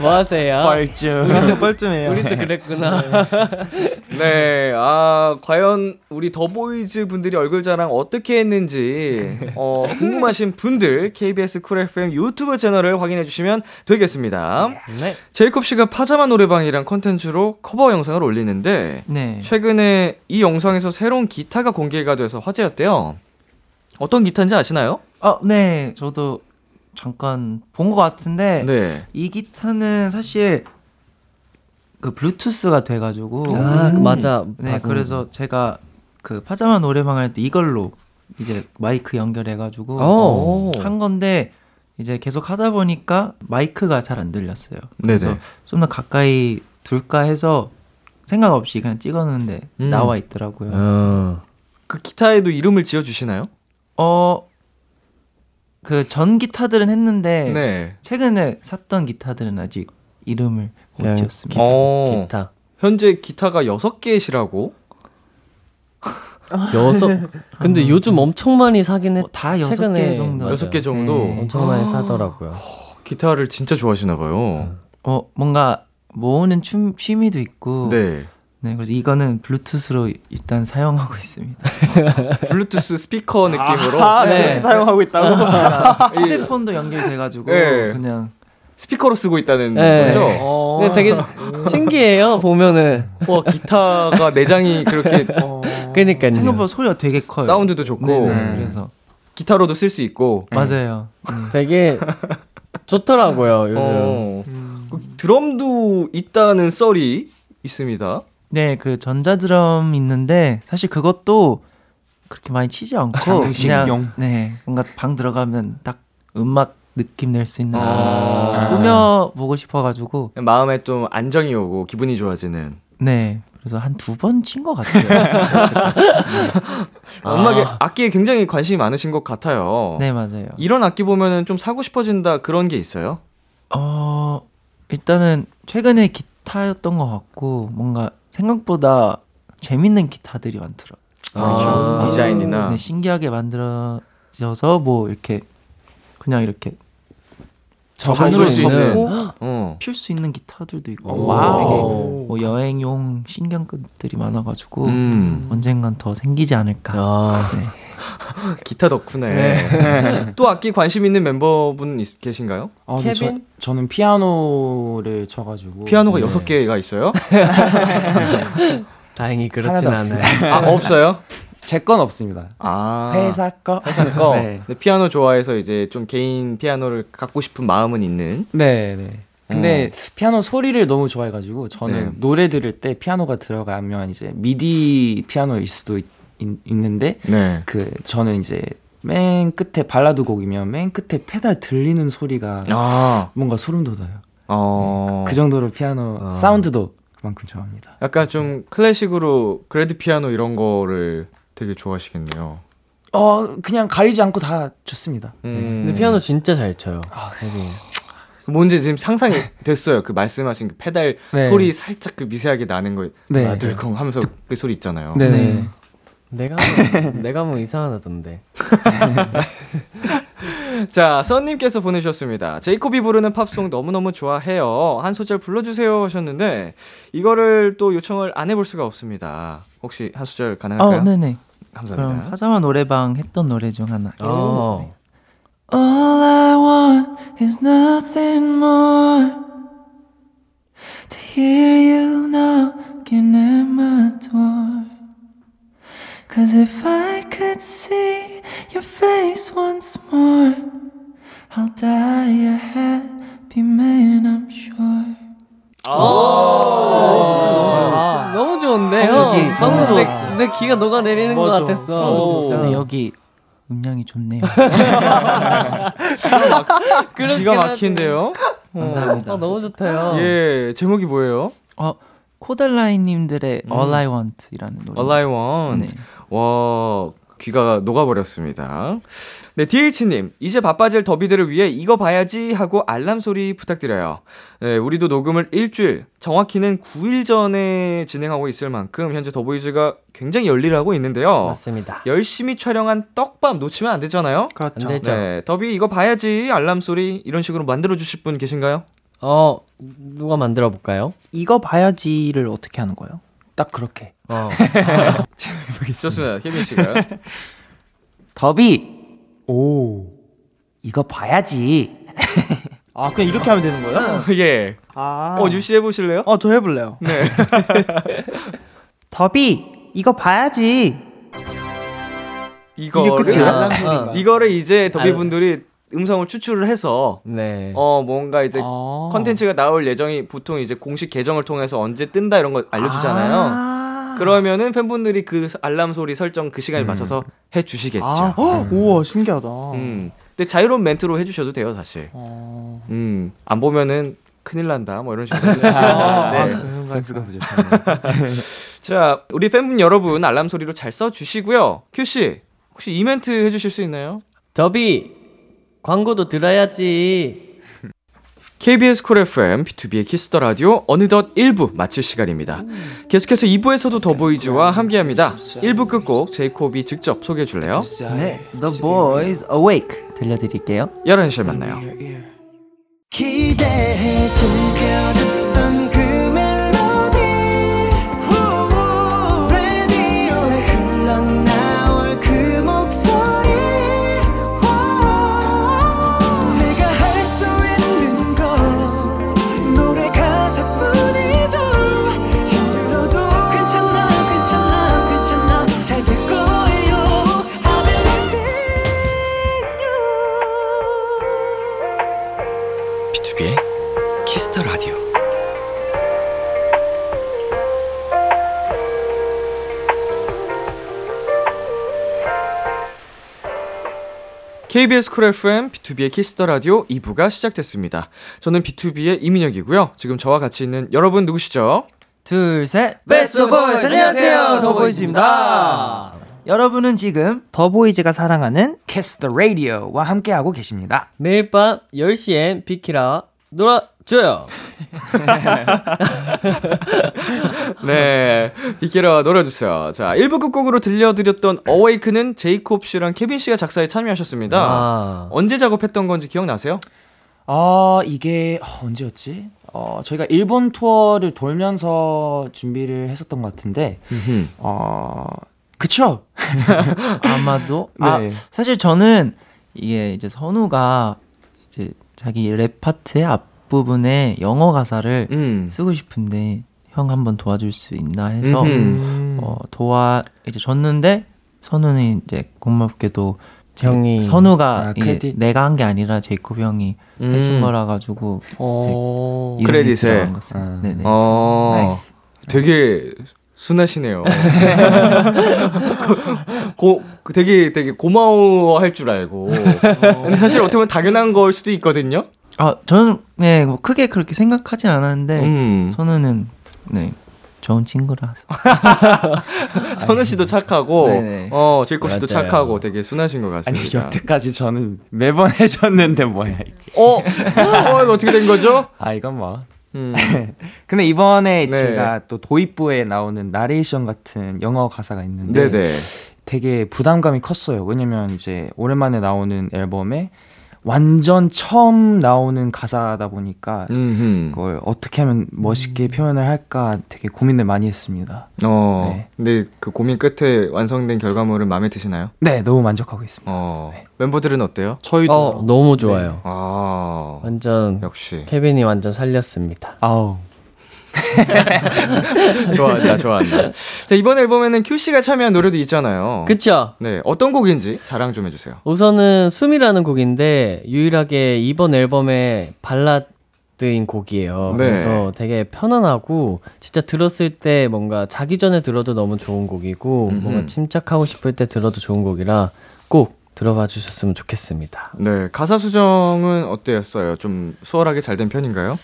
뭐 하세요? 뻘쭘. 우리도 뻘쭘해요. 우리도 그랬구나. 네, 아, 과연 우리 더보이즈 분들이 얼굴 자랑 어떻게 했는지, 어, 궁금하신 분들, KBS 쿨 FM 유튜브 채널을 확인해 주시면 되겠습니다. 네. 제이콥 씨가 파자마 노래방이란 컨텐츠로 커버 영상을 올리는데, 네. 최근에 이 영상에서 새로운 기타가 공개가 돼서 화제였대요. 어떤 기타인지 아시나요? 어, 네. 저도 잠깐 본 것 같은데 네. 이 기타는 사실 그 블루투스가 돼가지고 아그 맞아. 네, 봤- 그래서 제가 그 파자마 노래방 할 때 이걸로 이제 마이크 연결해가지고 오. 한 건데 이제 계속 하다 보니까 마이크가 잘 안 들렸어요. 그래서 네네. 좀더 가까이 둘까 해서 생각 없이 그냥 찍었는데 음. 나와 있더라고요. 어. 그 기타에도 이름을 지어 주시나요? 어 그 전 기타들은 했는데 네. 최근에 샀던 기타들은 아직 이름을 못 지었습니다. 어, 기타 현재 기타가 6개시라고? 여섯. 근데 요즘 엄청 많이 사긴 했. 어, 다 여섯 최근에 개 정도. 맞아요. 6개 정도? 네. 엄청 많이 사더라고요. 기타를 진짜 좋아하시나 봐요. 어 뭔가 모으는 춤 취미도 있고. 네. 네. 그래서 이거는 블루투스로 일단 사용하고 있습니다. 블루투스 스피커 느낌으로 아, 네. 그렇게 사용하고 있다고? 휴대폰도 연결돼가지고 네. 그냥 스피커로 쓰고 있다는 네. 거죠? 어. 근데 되게 신기해요 보면은. 와 기타가 내장이 그렇게 그니까요. 생각보다 소리가 되게 커요. 사운드도 좋고 네, 네. 음. 그래서 기타로도 쓸 수 있고 맞아요. 되게 좋더라고요 요즘. 어. 음. 그 드럼도 있다는 썰이 있습니다. 네, 그 전자드럼 있는데 사실 그것도 그렇게 많이 치지 않고 장식용. 그냥 네 뭔가 방 들어가면 딱 음악 느낌 낼 수 있는 아. 거 꾸며 보고 싶어가지고 마음에 좀 안정이 오고 기분이 좋아지는. 네 그래서 한 두 번 친 것 같아요. 음악에 악기에 굉장히 관심이 많으신 것 같아요. 네 맞아요. 이런 악기 보면은 좀 사고 싶어진다 그런 게 있어요? 어 일단은 최근에 기타였던 것 같고 뭔가 생각보다 재밌는 기타들이 많더라. 그렇죠. 아. 디자인이나 네 신기하게 만들어져서 뭐 이렇게 그냥 이렇게 반으로 수 있는. 어. 필수 있는 기타들도 있고. 되게 뭐 여행용 신경끝들이 많아가지고 음. 언젠간 더 생기지 않을까. 아, 네. 기타 덕후네. 또 악기 관심 있는 멤버분 있, 계신가요? 아, 근데 저, 케빈? 저 는 피아노를 쳐가지고 피아노가 네. 여섯 개가 있어요? 다행히 그렇진 않아요. 아 없어요? 제 건 없습니다. 아 회사 거. 회사 거. 네. 근데 피아노 좋아해서 이제 좀 개인 피아노를 갖고 싶은 마음은 있는. 네, 네. 근데 피아노 소리를 너무 좋아해가지고 저는 네. 노래 들을 때 피아노가 들어가면 이제 미디 피아노일 수도 있, 는데 네. 그 저는 이제 맨 끝에 발라드 곡이면 맨 끝에 페달 들리는 소리가 아. 뭔가 소름 돋아요. 어. 그 정도로 피아노 아. 사운드도 그만큼 좋아합니다. 약간 좀 클래식으로 그래드 피아노 이런 거를 되게 좋아하시겠네요. 어 그냥 가리지 않고 다 좋습니다. 음. 근데 피아노 진짜 잘 쳐요. 되게. 뭔지 지금 상상이 됐어요. 그 말씀하신 그 페달 네. 소리 살짝 그 미세하게 나는 거. 네. 아, 들컹 하면서 그 소리 있잖아요. 네. 네. 내가 뭐, 내가 뭐 이상하던데. 자, 선님께서 보내주셨습니다. 제이콥이 부르는 팝송 너무너무 좋아해요. 한 소절 불러주세요 하셨는데, 이거를 또 요청을 안 해볼 수가 없습니다. 혹시 한 소절 가능할까요? 어, 네네. 감사합니다. 그럼 파자마 노래방 했던 노래 중 하나. 어. All I want is nothing more to hear you knocking at my door. Cause if I could see your face once more, I'll die a happy man, I'm sure. 너무 좋은데 어, 형. 여기 방금 너무 내. 내 귀가 녹아내리는 것 맞아. 같았어. 근데 여기 음량이 좋네요. 기가 막힌데요? 감사합니다. 아, 너무 좋다요. 예, 제목이 뭐예요? 어, 코달라인 님들의 음. All I Want이라는 노래. All I Want. 네. 와, 귀가 녹아버렸습니다. 네, DH님, 이제 바빠질 더비들을 위해 이거 봐야지 하고 알람 소리 부탁드려요. 네, 우리도 녹음을 일주일, 정확히는 9일 전에 진행하고 있을 만큼 현재 더보이즈가 굉장히 열일하고 있는데요. 맞습니다. 열심히 촬영한 떡밥 놓치면 안 되잖아요? 그렇죠. 안 되죠. 네, 더비 이거 봐야지 알람 소리 이런 식으로 만들어 주실 분 계신가요? 어 누가 만들어 볼까요? 이거 봐야지를 어떻게 하는 거예요? 딱 그렇게. 어. 좋습니다. 케빈 씨가요? 더비. 오. 이거 봐야지. 아 그냥 이렇게 하면 되는 거예요? 예. 아. 어, 뉴 씨 해보실래요? 어, 저 해볼래요. 네. 더비 이거 봐야지. 이거를 끝이에요? 알람 소리가. 이거를 이제 더비 분들이 음성을 추출을 해서 네. 어 뭔가 이제 아. 컨텐츠가 나올 예정이 보통 이제 공식 계정을 통해서 언제 뜬다 이런 거 알려주잖아요. 아. 그러면은 팬분들이 그 알람 소리 설정 그 시간에 음. 맞춰서 해 주시겠죠. 아, 헉, 우와 신기하다. 음. 근데 자유로운 멘트로 해 주셔도 돼요 사실. 어. 음. 안 보면은 큰일 난다 뭐 이런 식으로 해주시면 아, 네. 센스가 부족하네. 자 우리 팬분 여러분 알람 소리로 잘 써 주시고요. 큐 씨 혹시 이 멘트 해 주실 수 있나요? 더비 광고도 들어야지. KBS 쿨 FM, BTOB의 키스 더 라디오 어느덧 1부 마칠 시간입니다. 계속해서 2부에서도 더보이즈와 함께 합니다. 1부 끝곡 제이콥이 직접 소개해 줄래요? 네, The Boys Awake 들려드릴게요. 11시에 만나요. 기대해 즐겨듣 KBS 쿨 FM, BTOB의 키스 더 라디오 2부가 시작됐습니다. 저는 BTOB의 이민혁이고요. 지금 저와 같이 있는 여러분 누구시죠? 둘, 셋. Best boys. 안녕하세요. 더보이즈입니다. 여러분은 지금 더보이즈가 사랑하는 키스 더 라디오와 함께하고 계십니다. 매일 밤 10시엔 비키라 놀아 줘요. 네, 비키라 놀아주세요. 자, 1부 끝곡으로 들려드렸던 Awake는 제이콥 씨랑 케빈 씨가 작사에 참여하셨습니다. 아. 언제 작업했던 건지 기억나세요? 아 이게 어, 언제였지? 어 저희가 일본 투어를 돌면서 준비를 했었던 것 같은데 어 그쵸? 아마도 네. 아 사실 저는 이게 이제 선우가 이제 자기 랩 파트의 앞 부분에 영어 가사를 음. 쓰고 싶은데 형 한번 도와줄 수 있나 해서 음흠. 어, 도와 이제 줬는데 선우는 이제 고맙게도 제- 형이- 선우가 아, 크레딧? 내가 한 게 아니라 제이콥 형이 해준 음. 거라 가지고 어... 크레딧에. 아. 네네. 어, 나이스. 되게 순하시네요. 고, 되게 되게 고마워할 줄 알고. 근데 사실 어떻게 보면 당연한 걸 수도 있거든요. 아 저는 네, 뭐 크게 그렇게 생각하진 않았는데 음. 선우는 네 좋은 친구라서 선우 씨도 착하고, 네네. 어 제이콥 씨도 맞아요. 착하고 되게 순하신 것 아니 같습니다. 여태까지 저는 매번 해줬는데 뭐야 이게. 어, 어 이거 어떻게 된 거죠? 아 이건 뭐. 음. 근데 이번에 네. 제가 또 도입부에 나오는 나레이션 같은 영어 가사가 있는데 네네. 되게 부담감이 컸어요. 왜냐면 이제 오랜만에 나오는 앨범에 완전 처음 나오는 가사다 보니까 음. 그걸 어떻게 하면 멋있게 표현을 할까 되게 고민을 많이 했습니다. 어. 네. 근데 그 고민 끝에 완성된 결과물은 마음에 드시나요? 네, 너무 만족하고 있습니다. 어. 멤버들은 어때요? 저희도 어, 너무 좋아요. 아. 완전 역시. 케빈이 완전 살렸습니다. 아우. 좋아한다, 좋아한다. 자, 이번 앨범에는 큐 씨가 참여한 노래도 있잖아요. 그쵸? 네, 어떤 곡인지 자랑 좀 해주세요. 우선은 숨이라는 곡인데 유일하게 이번 앨범의 발라드인 곡이에요. 네. 그래서 되게 편안하고 진짜 들었을 때 뭔가 자기 전에 들어도 너무 좋은 곡이고 음흠. 뭔가 침착하고 싶을 때 들어도 좋은 곡이라 꼭 들어봐 주셨으면 좋겠습니다. 네, 가사 수정은 어때였어요? 좀 수월하게 잘 된 편인가요?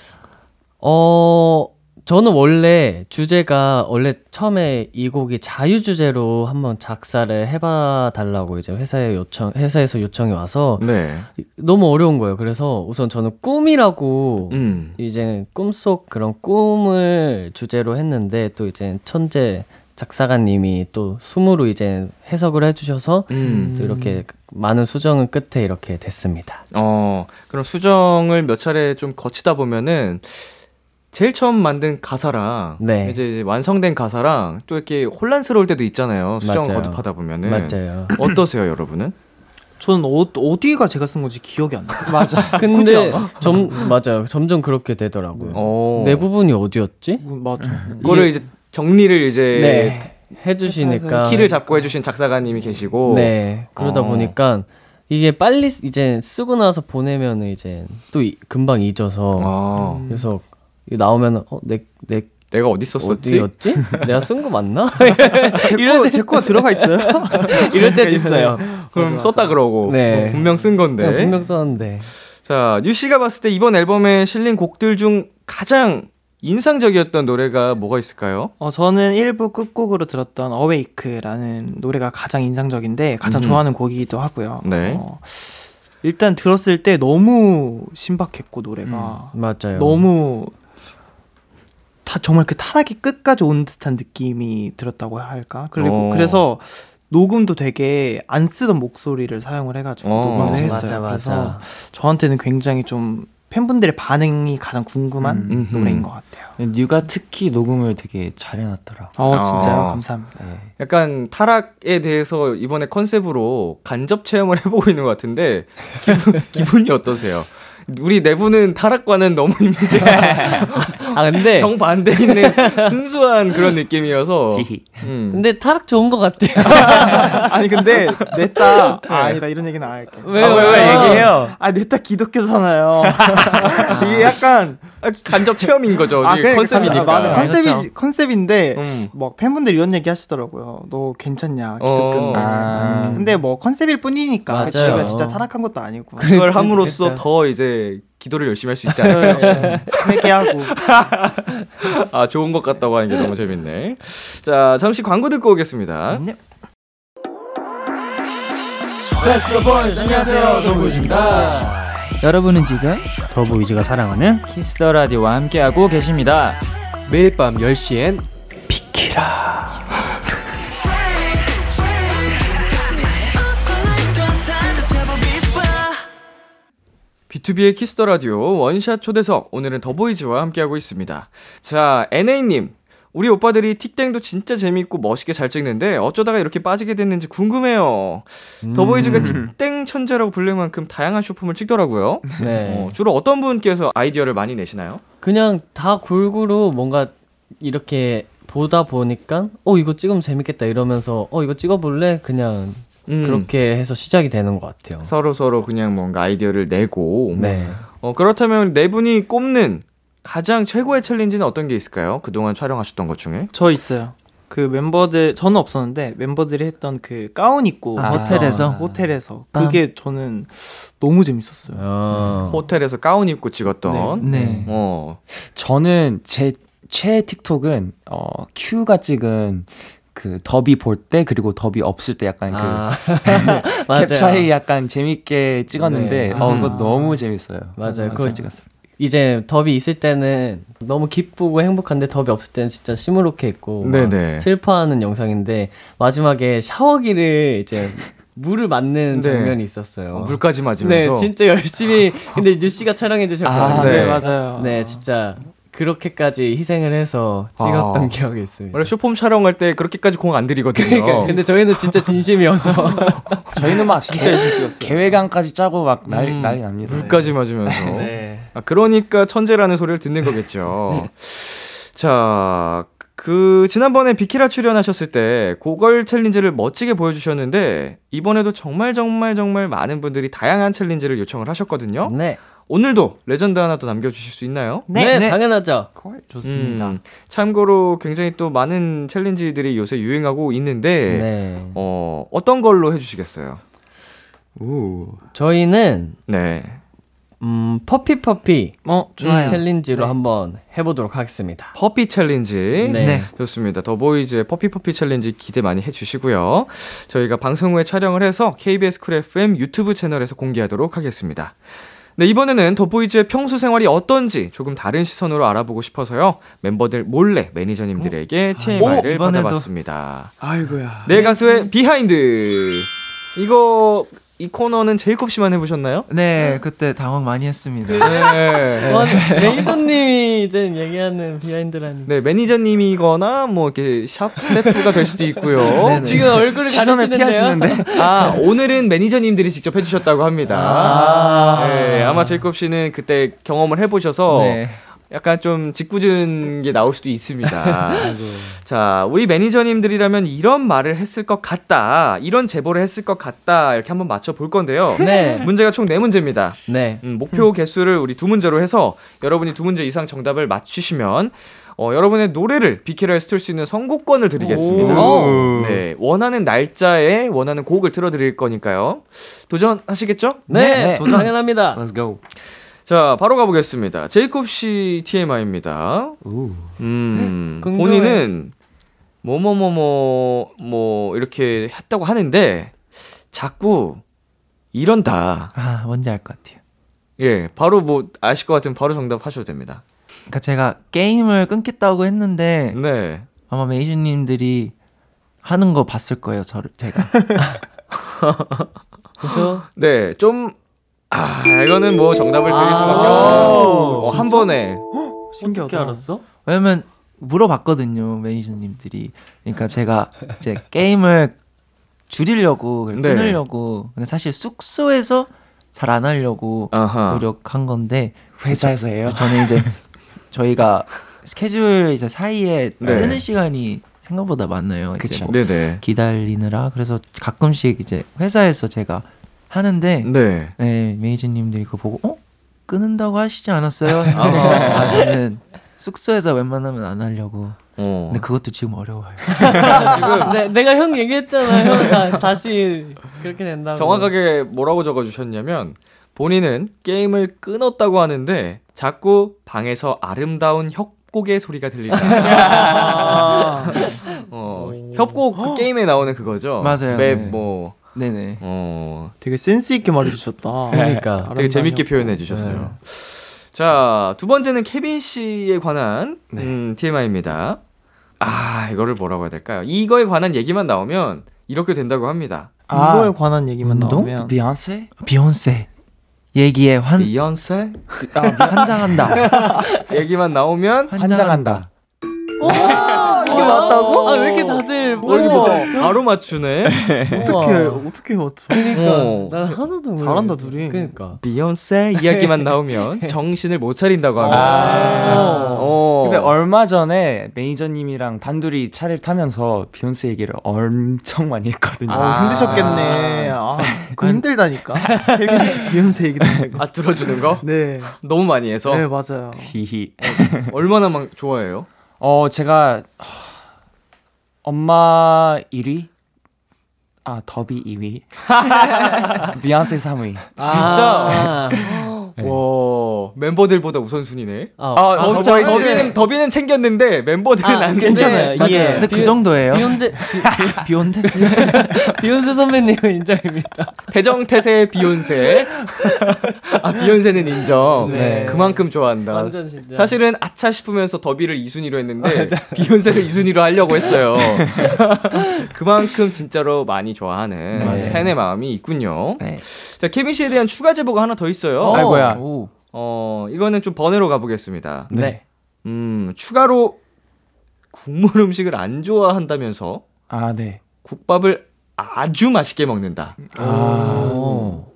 어, 저는 원래 주제가 원래 처음에 이 곡이 자유 주제로 한번 작사를 해봐 달라고 이제 회사에 요청 회사에서 요청이 와서 네. 너무 어려운 거예요. 그래서 우선 저는 꿈이라고 음. 이제 꿈속 그런 꿈을 주제로 했는데 또 이제 천재 작사가님이 또 숨으로 이제 해석을 해주셔서 음. 또 이렇게 많은 수정은 끝에 이렇게 됐습니다. 어, 그럼 수정을 몇 차례 좀 거치다 보면은 제일 처음 만든 가사랑 네. 이제 완성된 가사랑 또 이렇게 혼란스러울 때도 있잖아요. 수정 맞아요. 거듭하다 보면은 맞아요. 어떠세요, 여러분은? 저는 어, 어디가 제가 쓴 건지 기억이 안 나요. 맞아. 근데 점 맞아요. 점점 그렇게 되더라고요. 어. 내 부분이 어디였지? 맞아. 그거를 이제 정리를 이제 네. 해주시니까 키를 잡고 해주신 작사가님이 계시고 네 그러다 어. 보니까 이게 빨리 이제 쓰고 나서 보내면 이제 또 이- 금방 잊어서 아, 그래서 나오면 어 내 내 내가 어디 썼었지? 어디였지? 내가 쓴 거 맞나? 제 거 제 거가 들어가 있어요. 이럴 때도 있어요. 그럼 썼다 그러고 네. 어, 분명 쓴 건데. 네, 분명 썼는데 자, 뉴 씨가 봤을 때 이번 앨범에 실린 곡들 중 가장 인상적이었던 노래가 뭐가 있을까요? 어, 저는 1부 끝곡으로 들었던 어웨이크라는 노래가 가장 인상적인데 가장 음. 좋아하는 곡이기도 하고요. 네. 어, 일단 들었을 때 너무 신박했고 노래가 맞아요. 너무 다 정말 그 타락이 끝까지 온 듯한 느낌이 들었다고 할까? 그리고 어. 그래서 녹음도 되게 안 쓰던 목소리를 사용을 해가지고 어. 녹음을 맞아, 했어요. 맞아, 그래서 맞아. 저한테는 굉장히 좀 팬분들의 반응이 가장 궁금한 음. 노래인 것 같아요. 뉴가 특히 녹음을 되게 잘 해놨더라. 어 진짜요? 어. 감사합니다. 네. 약간 타락에 대해서 이번에 컨셉으로 간접 체험을 해보고 있는 것 같은데 기분, 기분이 어떠세요? 우리 내부는 타락과는 너무 이미지가 아 근데 정반대 있는 순수한 그런 느낌이어서 음. 근데 타락 좋은 것 같아요. 아니 근데 냈다 아, 아니다 이런 얘기는 안 할게. 왜요? 아, 왜요? 얘기해요? 아 냈다 기독교잖아요. 이게 약간 아, 간접 체험인 거죠. 아, 이게 그러니까 컨셉이니까. 아, 맞아. 컨셉이 그렇죠. 컨셉인데 음. 뭐 팬분들 이런 얘기 하시더라고요. 너 괜찮냐 기독교. 어. 아. 근데 뭐 컨셉일 뿐이니까 맞아요. 그 지가 진짜 타락한 것도 아니고. 그걸 함으로써. 더 이제 기도를 열심히 할 수 있지 않을까. 회개하고. 아, 좋은 것 같다고 하는 게 너무 재밌네. 자, 잠시 광고 듣고 오겠습니다. 네. 안녕하세요, 더보이즈입니다. 여러분은 지금 더보이즈가 사랑하는 키스 더 라디오와 함께하고 계십니다. 매일 밤 10시엔 BTOB의 키스 더 라디오 원샷 초대석 오늘은 더보이즈와 함께하고 있습니다. 자, NA님. 우리 오빠들이 틱땡도 진짜 재밌고 멋있게 잘 찍는데 어쩌다가 이렇게 빠지게 됐는지 궁금해요. 더보이즈가 틱땡 천재라고 불릴 만큼 다양한 쇼폼을 찍더라고요. 네. 어, 주로 어떤 분께서 아이디어를 많이 내시나요? 그냥 다 골고루 뭔가 이렇게 보다 보니까 어 이거 찍으면 재밌겠다 이러면서 어 이거 찍어볼래 그냥 음, 그렇게 해서 시작이 되는 것 같아요. 서로 서로 그냥 뭔가 아이디어를 내고 네. 어, 그렇다면 네 분이 꼽는 가장 최고의 챌린지는 어떤 게 있을까요? 그동안 촬영하셨던 것 중에? 저 있어요. 그 멤버들 저는 없었는데 멤버들이 했던 그 가운 입고 아, 호텔에서? 호텔에서 그게 저는 너무 재밌었어요. 어. 호텔에서 가운 입고 찍었던. 네. 어. 저는 제 최애 틱톡은 어 큐가 찍은 그 더비 볼 때 그리고 더비 없을 때 약간 아. 그 맞아요. 캡 차이 약간 재밌게 찍었는데 네. 어 음. 그거 너무 재밌어요. 맞아요. 어, 그거 잘 찍었어. 이제 더비 있을 때는 너무 기쁘고 행복한데 더비 없을 때는 진짜 시무룩해 있고. 슬퍼하는 영상인데 마지막에 샤워기를 이제 물을 맞는 네. 장면이 있었어요. 어, 물까지 네, 맞으면서. 진짜 열심히 근데 뉴 씨가 촬영해 주셨거든요. 아, 네. 맞아요. 네, 진짜 그렇게까지 희생을 해서 찍었던 아. 기억이 있습니다. 원래 쇼폼 촬영할 때 그렇게까지 공 안 들이거든요. 그러니까 근데 저희는 진짜 진심이어서 저희는 막 진짜 열심히 찍었어요. 계획안까지 짜고 막 난리 음, 난리 납니다. 물까지 맞으면서. 네. 아, 그러니까 천재라는 소리를 듣는 거겠죠. 자, 그 지난번에 비키라 출연하셨을 때 go girl challenge를 멋지게 보여주셨는데 이번에도 정말 정말 정말 많은 분들이 다양한 challenge를 요청을 하셨거든요. 네. 오늘도 레전드 하나 더 남겨주실 수 있나요? 네, 당연하죠. 좋습니다. 음, 참고로 굉장히 또 많은 challenge들이 요새 유행하고 있는데 네. 어, 어떤 걸로 해주시겠어요? 저희는 네. 음, puppy puppy 어 좋아요. challenge로 네. 한번 해보도록 하겠습니다. Puppy challenge. 네. 네. 좋습니다. 더보이즈의 puppy puppy challenge 기대 많이 해주시고요. 저희가 방송 후에 촬영을 해서 KBS 쿨 FM 유튜브 채널에서 공개하도록 하겠습니다. 네, 이번에는 더보이즈의 평소 생활이 어떤지 조금 다른 시선으로 알아보고 싶어서요. 멤버들 몰래 매니저님들에게 TMI를 오, 이번에도. 받아봤습니다. 아이고야. 네 가수의 behind. 이거 이 코너는 제이콥 씨만 해보셨나요? 네, 그때 당황 많이 했습니다. 네. 어, 매니저님이 이제 얘기하는 비하인드라니. 네, 매니저님이거나 뭐 이렇게 샵 스태프가 될 수도 있고요. 네네. 지금 얼굴을 시선을 가리시는데요. 아, 오늘은 매니저님들이 직접 해주셨다고 합니다. 아. 네, 아마 제이콥 씨는 그때 경험을 해보셔서 네. 약간 좀 짓궂은 게 나올 수도 있습니다. 자, 우리 매니저님들이라면 이런 말을 했을 것 같다. 이런 제보를 했을 것 같다. 이렇게 한번 맞춰 볼 건데요. 네. 문제가 총 4문제입니다. 네. 음, 목표 개수를 우리 두 문제로 해서 여러분이 두 문제 이상 정답을 맞추시면 어, 여러분의 노래를 비키라에서 틀 수 있는 선곡권을 드리겠습니다. 오. 네, 원하는 날짜에 원하는 곡을 틀어드릴 거니까요. 도전하시겠죠? 네, 도전. 당연합니다. Let's go. 자, 바로 가보겠습니다. 제이콥 씨 TMI입니다. 음, 궁금해. 본인은 뭐뭐뭐뭐 뭐 이렇게 했다고 하는데 자꾸 이런다. 아 뭔지 알 것 같아요. 예, 바로 뭐 아실 것 같으면 바로 정답 하셔도 됩니다. 그러니까 제가 게임을 끊겠다고 했는데 네. 아마 메이저님들이 하는 거 봤을 거예요. 저를 제가. 그래서 네, 좀 아, 이거는 뭐 정답을 드릴 수밖에 아, 없네요. 어, 한 번에. 신기하다. 어떻게 알았어? 왜냐면 물어봤거든요 매니저님들이. 그러니까 제가 이제 게임을 줄이려고 네. 끊으려고. 근데 사실 숙소에서 잘 안 하려고 아하. 노력한 건데 회사에서 해요. 저는 이제 저희가 스케줄 이제 사이에 네. 뜨는 시간이 생각보다 많아요. 이제 그쵸. 뭐 네네. 기다리느라 그래서 가끔씩 이제 회사에서 제가 하는데 네. 네, 메이저님들이 그거 보고 어 끊는다고 하시지 않았어요? 아. 아, 저는 숙소에서 웬만하면 안 하려고. 어. 근데 그것도 지금 어려워요. 네, 내가 형 얘기했잖아. 형 다, 다시 그렇게 된다고. 정확하게 뭐라고 적어주셨냐면 본인은 게임을 끊었다고 하는데 자꾸 방에서 아름다운 협곡의 소리가 들린다. 어, 협곡 그 게임에 나오는 그거죠. 맞아요. 맵 네. 뭐. 네네. 어, 되게 센스 있게 말해주셨다. 그러니까. 되게 재밌게 표현해 주셨어요. 자, 두 번째는 케빈 씨에 관한 음, TMI입니다. 아, 이거를 뭐라고 해야 될까요? 이거에 관한 얘기만 나오면 이렇게 된다고 합니다. 아, 이거에 관한 얘기만 운동? 나오면 비욘세? 비욘세 얘기에 환 비욘세 환장한다. 얘기만 나오면 환장한다. 이게 맞다고? 아, 왜 이렇게 다들 어, 이렇게 뭐 바로 맞추네. 어떻게 어떻게 맞춰? 그러니까 어. 난 하나도 잘한다, 모르겠어. 둘이. 그러니까. 비욘세 이야기만 나오면 정신을 못 차린다고 합니다. 아. 어. 근데 얼마 전에 매니저님이랑 단둘이 차를 타면서 비욘세 얘기를 엄청 많이 했거든요. 아, 힘드셨겠네. 아, 그 힘들다니까. 케빈한테 비욘세 얘기 듣는 거. 아 들어주는 거 네. 너무 많이 해서 네, 맞아요. 히히. 얼마나 막 좋아해요? 어, 제가 하, 엄마 1위, 아 더비 2위, 비욘세 3위. 아, 와 멤버들보다 우선순위네. 아, 아, 더, 더- 더, 이제- 더비는 더비는 챙겼는데 멤버들은 아, 안 괜찮아요. 맞아요. 이게 근데 그 비- 정도예요. 비욘데 비욘데 비욘세 선배님은 인정입니다. 대정태세 비욘세. 아 비욘세는 인정. 네. 그만큼 좋아한다. 완전 진짜. 사실은 아차 싶으면서 더비를 2순위로 했는데 비욘세를 2순위로 하려고 했어요. 그만큼 진짜로 많이 좋아하는 맞아요. 팬의 마음이 있군요. 네. 자 케빈 씨에 대한 추가 제보가 하나 더 있어요. 어. 아이고야. 오. 어 이거는 좀 번외로 가보겠습니다. 네. 음 추가로 국물 음식을 안 좋아한다면서 아 네. 국밥을 아주 맛있게 먹는다. 아, 오.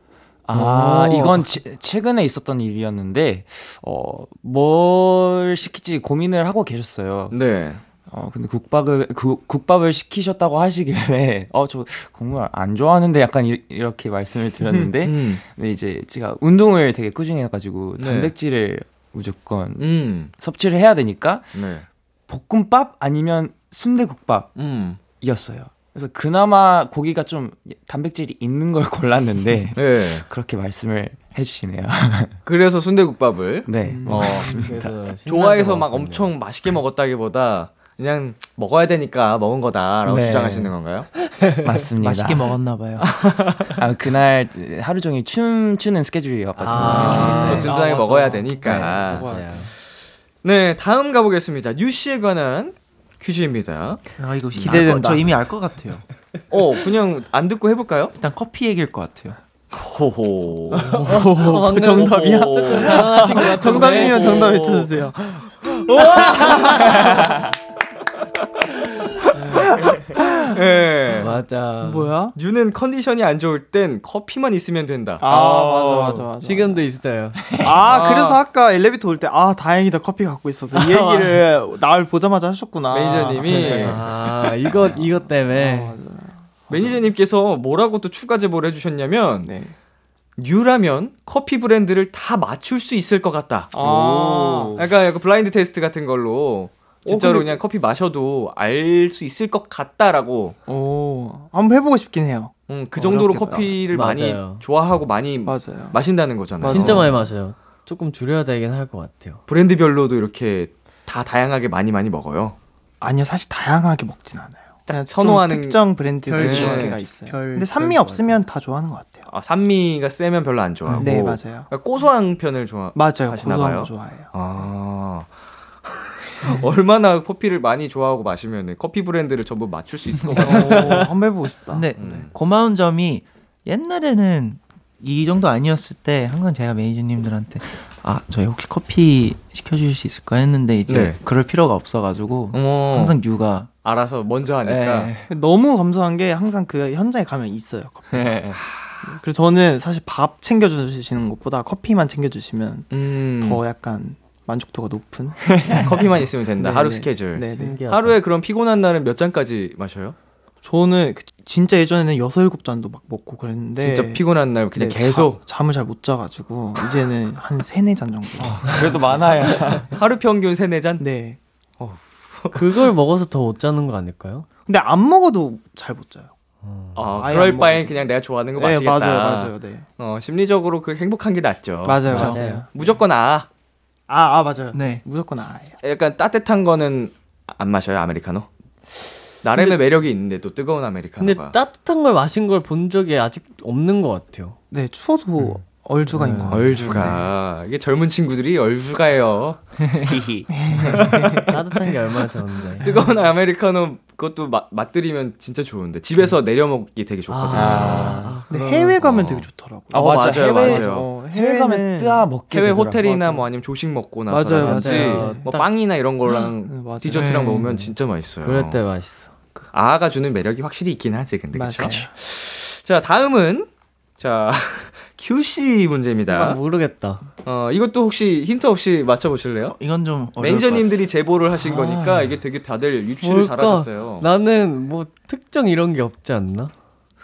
아 오. 이건 치- 최근에 있었던 일이었는데 어 뭘 시킬지 고민을 하고 계셨어요. 네. 어 근데 국밥을 그, 국밥을 시키셨다고 하시길래 어 저 국물 안 좋아하는데 약간 이, 렇게 말씀을 드렸는데 음. 근데 이제 제가 운동을 되게 꾸준히 해가지고 네. 단백질을 무조건 음. 섭취를 해야 되니까 네. 볶음밥 아니면 순대국밥이었어요. 음. 그래서 그나마 고기가 좀 단백질이 있는 걸 골랐는데 네. 그렇게 말씀을 해주시네요. 그래서 순대국밥을 네, 어, 그래서 좋아해서 막 먹었군요. 엄청 맛있게 먹었다기보다 그냥 먹어야 되니까 먹은 거다라고 네. 주장하시는 건가요? 맞습니다. 맛있게 먹었나 봐요. 아, 그날 하루 종일 춤 추는 스케줄이었거든요. 아, 특히. 또 네. 든든하게 아. 먹어야 되니까. 맞아요. 네, 다음 가보겠습니다. 뉴 씨에 관한 퀴즈입니다. 아 이거 기대된다. 알 거- 저 이미 알 것 같아요. 어, 그냥 안 듣고 해볼까요? 일단 커피 얘기일 것 같아요. 호호. 어, 방금 정답이야? 같은데. 정답이면 정답 외쳐주세요. 네. 맞아. 뭐야? 뉴는 컨디션이 안 좋을 땐 커피만 있으면 된다. 아, 맞아, 맞아, 맞아. 지금도 있어요. 아, 그래서 아까 엘리베이터 올 때, 아, 다행이다, 커피 갖고 있어서. 이 얘기를 날 보자마자 하셨구나. 매니저님이 네. 아, 이거 이것 때문에. 아, 맞아. 매니저님께서 뭐라고 또 추가 제보를 해주셨냐면 네. 뉴라면 커피 브랜드를 다 맞출 수 있을 것 같다. 아. 약간 약간 블라인드 테스트 같은 걸로 진짜로 근데- 그냥 커피 마셔도 알 수 있을 것 같다라고. 오, 한번 해보고 싶긴 해요. 음, 그 정도로 어렵겠다. 커피를 많이 맞아요. 좋아하고 많이 맞아요. 마신다는 거잖아요. 진짜 많이 마셔요. 조금 줄여야 되긴 할 것 같아요. 브랜드별로도 이렇게 다 다양하게 많이 많이 먹어요. 아니요, 사실 다양하게 먹진 않아요. 그냥 선호하는 좀 특정 브랜드들 별지. 몇 개가 있어요. 별- 근데 산미 없으면 다 좋아하는 것 같아요. 아, 산미가 세면 별로 안 좋아하고 네 맞아요. 그러니까 고소한 편을 좋아. 맞아요. 하시나 고소한 봐요? 거 좋아해요. 아. 얼마나 커피를 많이 좋아하고 마시면 커피 브랜드를 전부 맞출 수 있을 것 같아요. 오, 한번 해보고 싶다. 근데 음. 고마운 점이 옛날에는 이 정도 아니었을 때 항상 제가 매니저님들한테 아 저희 혹시 커피 시켜주실 수 있을까 했는데 이제 네. 그럴 필요가 없어가지고 어머, 항상 유가 알아서 먼저 하니까. 네. 너무 감사한 게 항상 그 현장에 가면 있어요. 커피. 네. 그래서 저는 사실 밥 챙겨주시는 것보다 커피만 챙겨주시면 음, 더 약간 만족도가 높은. 커피만 있으면 된다. 네, 하루 네. 스케줄. 네, 네. 하루에 그럼 피곤한 날은 몇 잔까지 마셔요? 저는 그- 진짜 예전에는 여섯 일곱 잔도 막 먹고 그랬는데 진짜 피곤한 날 그냥 네, 계속 자- 잠을 잘 못 자가지고 이제는 한 세네 잔 정도. 그래도 많아요. 하루 평균 세네 잔? 네. 그걸 먹어서 더 못 자는 거 아닐까요? 근데 안 먹어도 잘 못 자요. 어, 그럴 안 바엔 먹어도. 그냥 내가 좋아하는 거 네, 마시겠다. 맞아요, 맞아요, 네. 어, 심리적으로 그 행복한 게 낫죠. 맞아요, 맞아요. 맞아요. 무조건 아. 아, 아 맞아요. 네. 무조건 아예요. 약간 따뜻한 거는 안 마셔요 아메리카노? 나름의 매력이 있는데 또 뜨거운 근데 아메리카노가. 따뜻한 걸 마신 걸 본 적이 아직 없는 것 같아요. 네, 추워도 얼주가인 거 같아요. 얼주가 이게 젊은 친구들이 얼주가예요. 따뜻한 게 얼마나 좋은데. 뜨거운 아메리카노 그것도 맛 맛들이면 진짜 좋은데 집에서 내려 먹기 되게 좋거든요. 아, 근데 그러면- 해외 가면 어. 되게 좋더라고요. 아, 맞아요, 해외, 맞아요. 어, 해외 가면 뜨아 먹게 해외. 호텔이나 맞아요. 뭐 아니면 조식 먹고 나서라든지 맞아요. 뭐 딱- 빵이나 이런 거랑 네, 맞아요. 디저트랑 네. 먹으면 진짜 맛있어요. 그럴 때 맛있어. 아가 주는 매력이 확실히 있긴 하지 근데 맞아요. 그쵸? 자 다음은 자 QC 아, 문제입니다. 모르겠다. 어 이것도 혹시 힌트 없이 맞춰보실래요? 이건 좀 매니저님들이 제보를 하신 거니까 이게 되게 다들 유추를 뭘까? 잘하셨어요. 나는 뭐 특정 이런 게 없지 않나?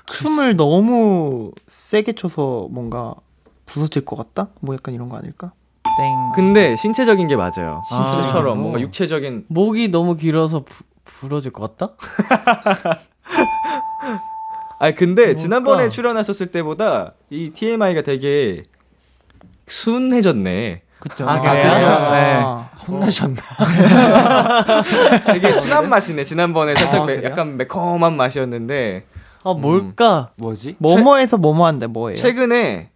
춤을 너무 세게 춰서 뭔가 부서질 것 같다? 뭐 약간 이런 거 아닐까? 같- 땡. 근데 신체적인 게 맞아요. 아. 신체처럼 어. 뭔가 육체적인 목이 너무 길어서 부, 부러질 것 같다? 아 근데 뭘까? 지난번에 출연하셨을 때보다 이 TMI가 되게 순해졌네. 그쵸. 아, 그래요? 그래요? 네. 혼나셨나? 되게 순한 맛이네. 지난번에 살짝 아, 매-? 약간 매콤한 맛이었는데 아 뭘까? 뭐지? 뭐뭐에서 뭐뭐한데 뭐예요? 최근에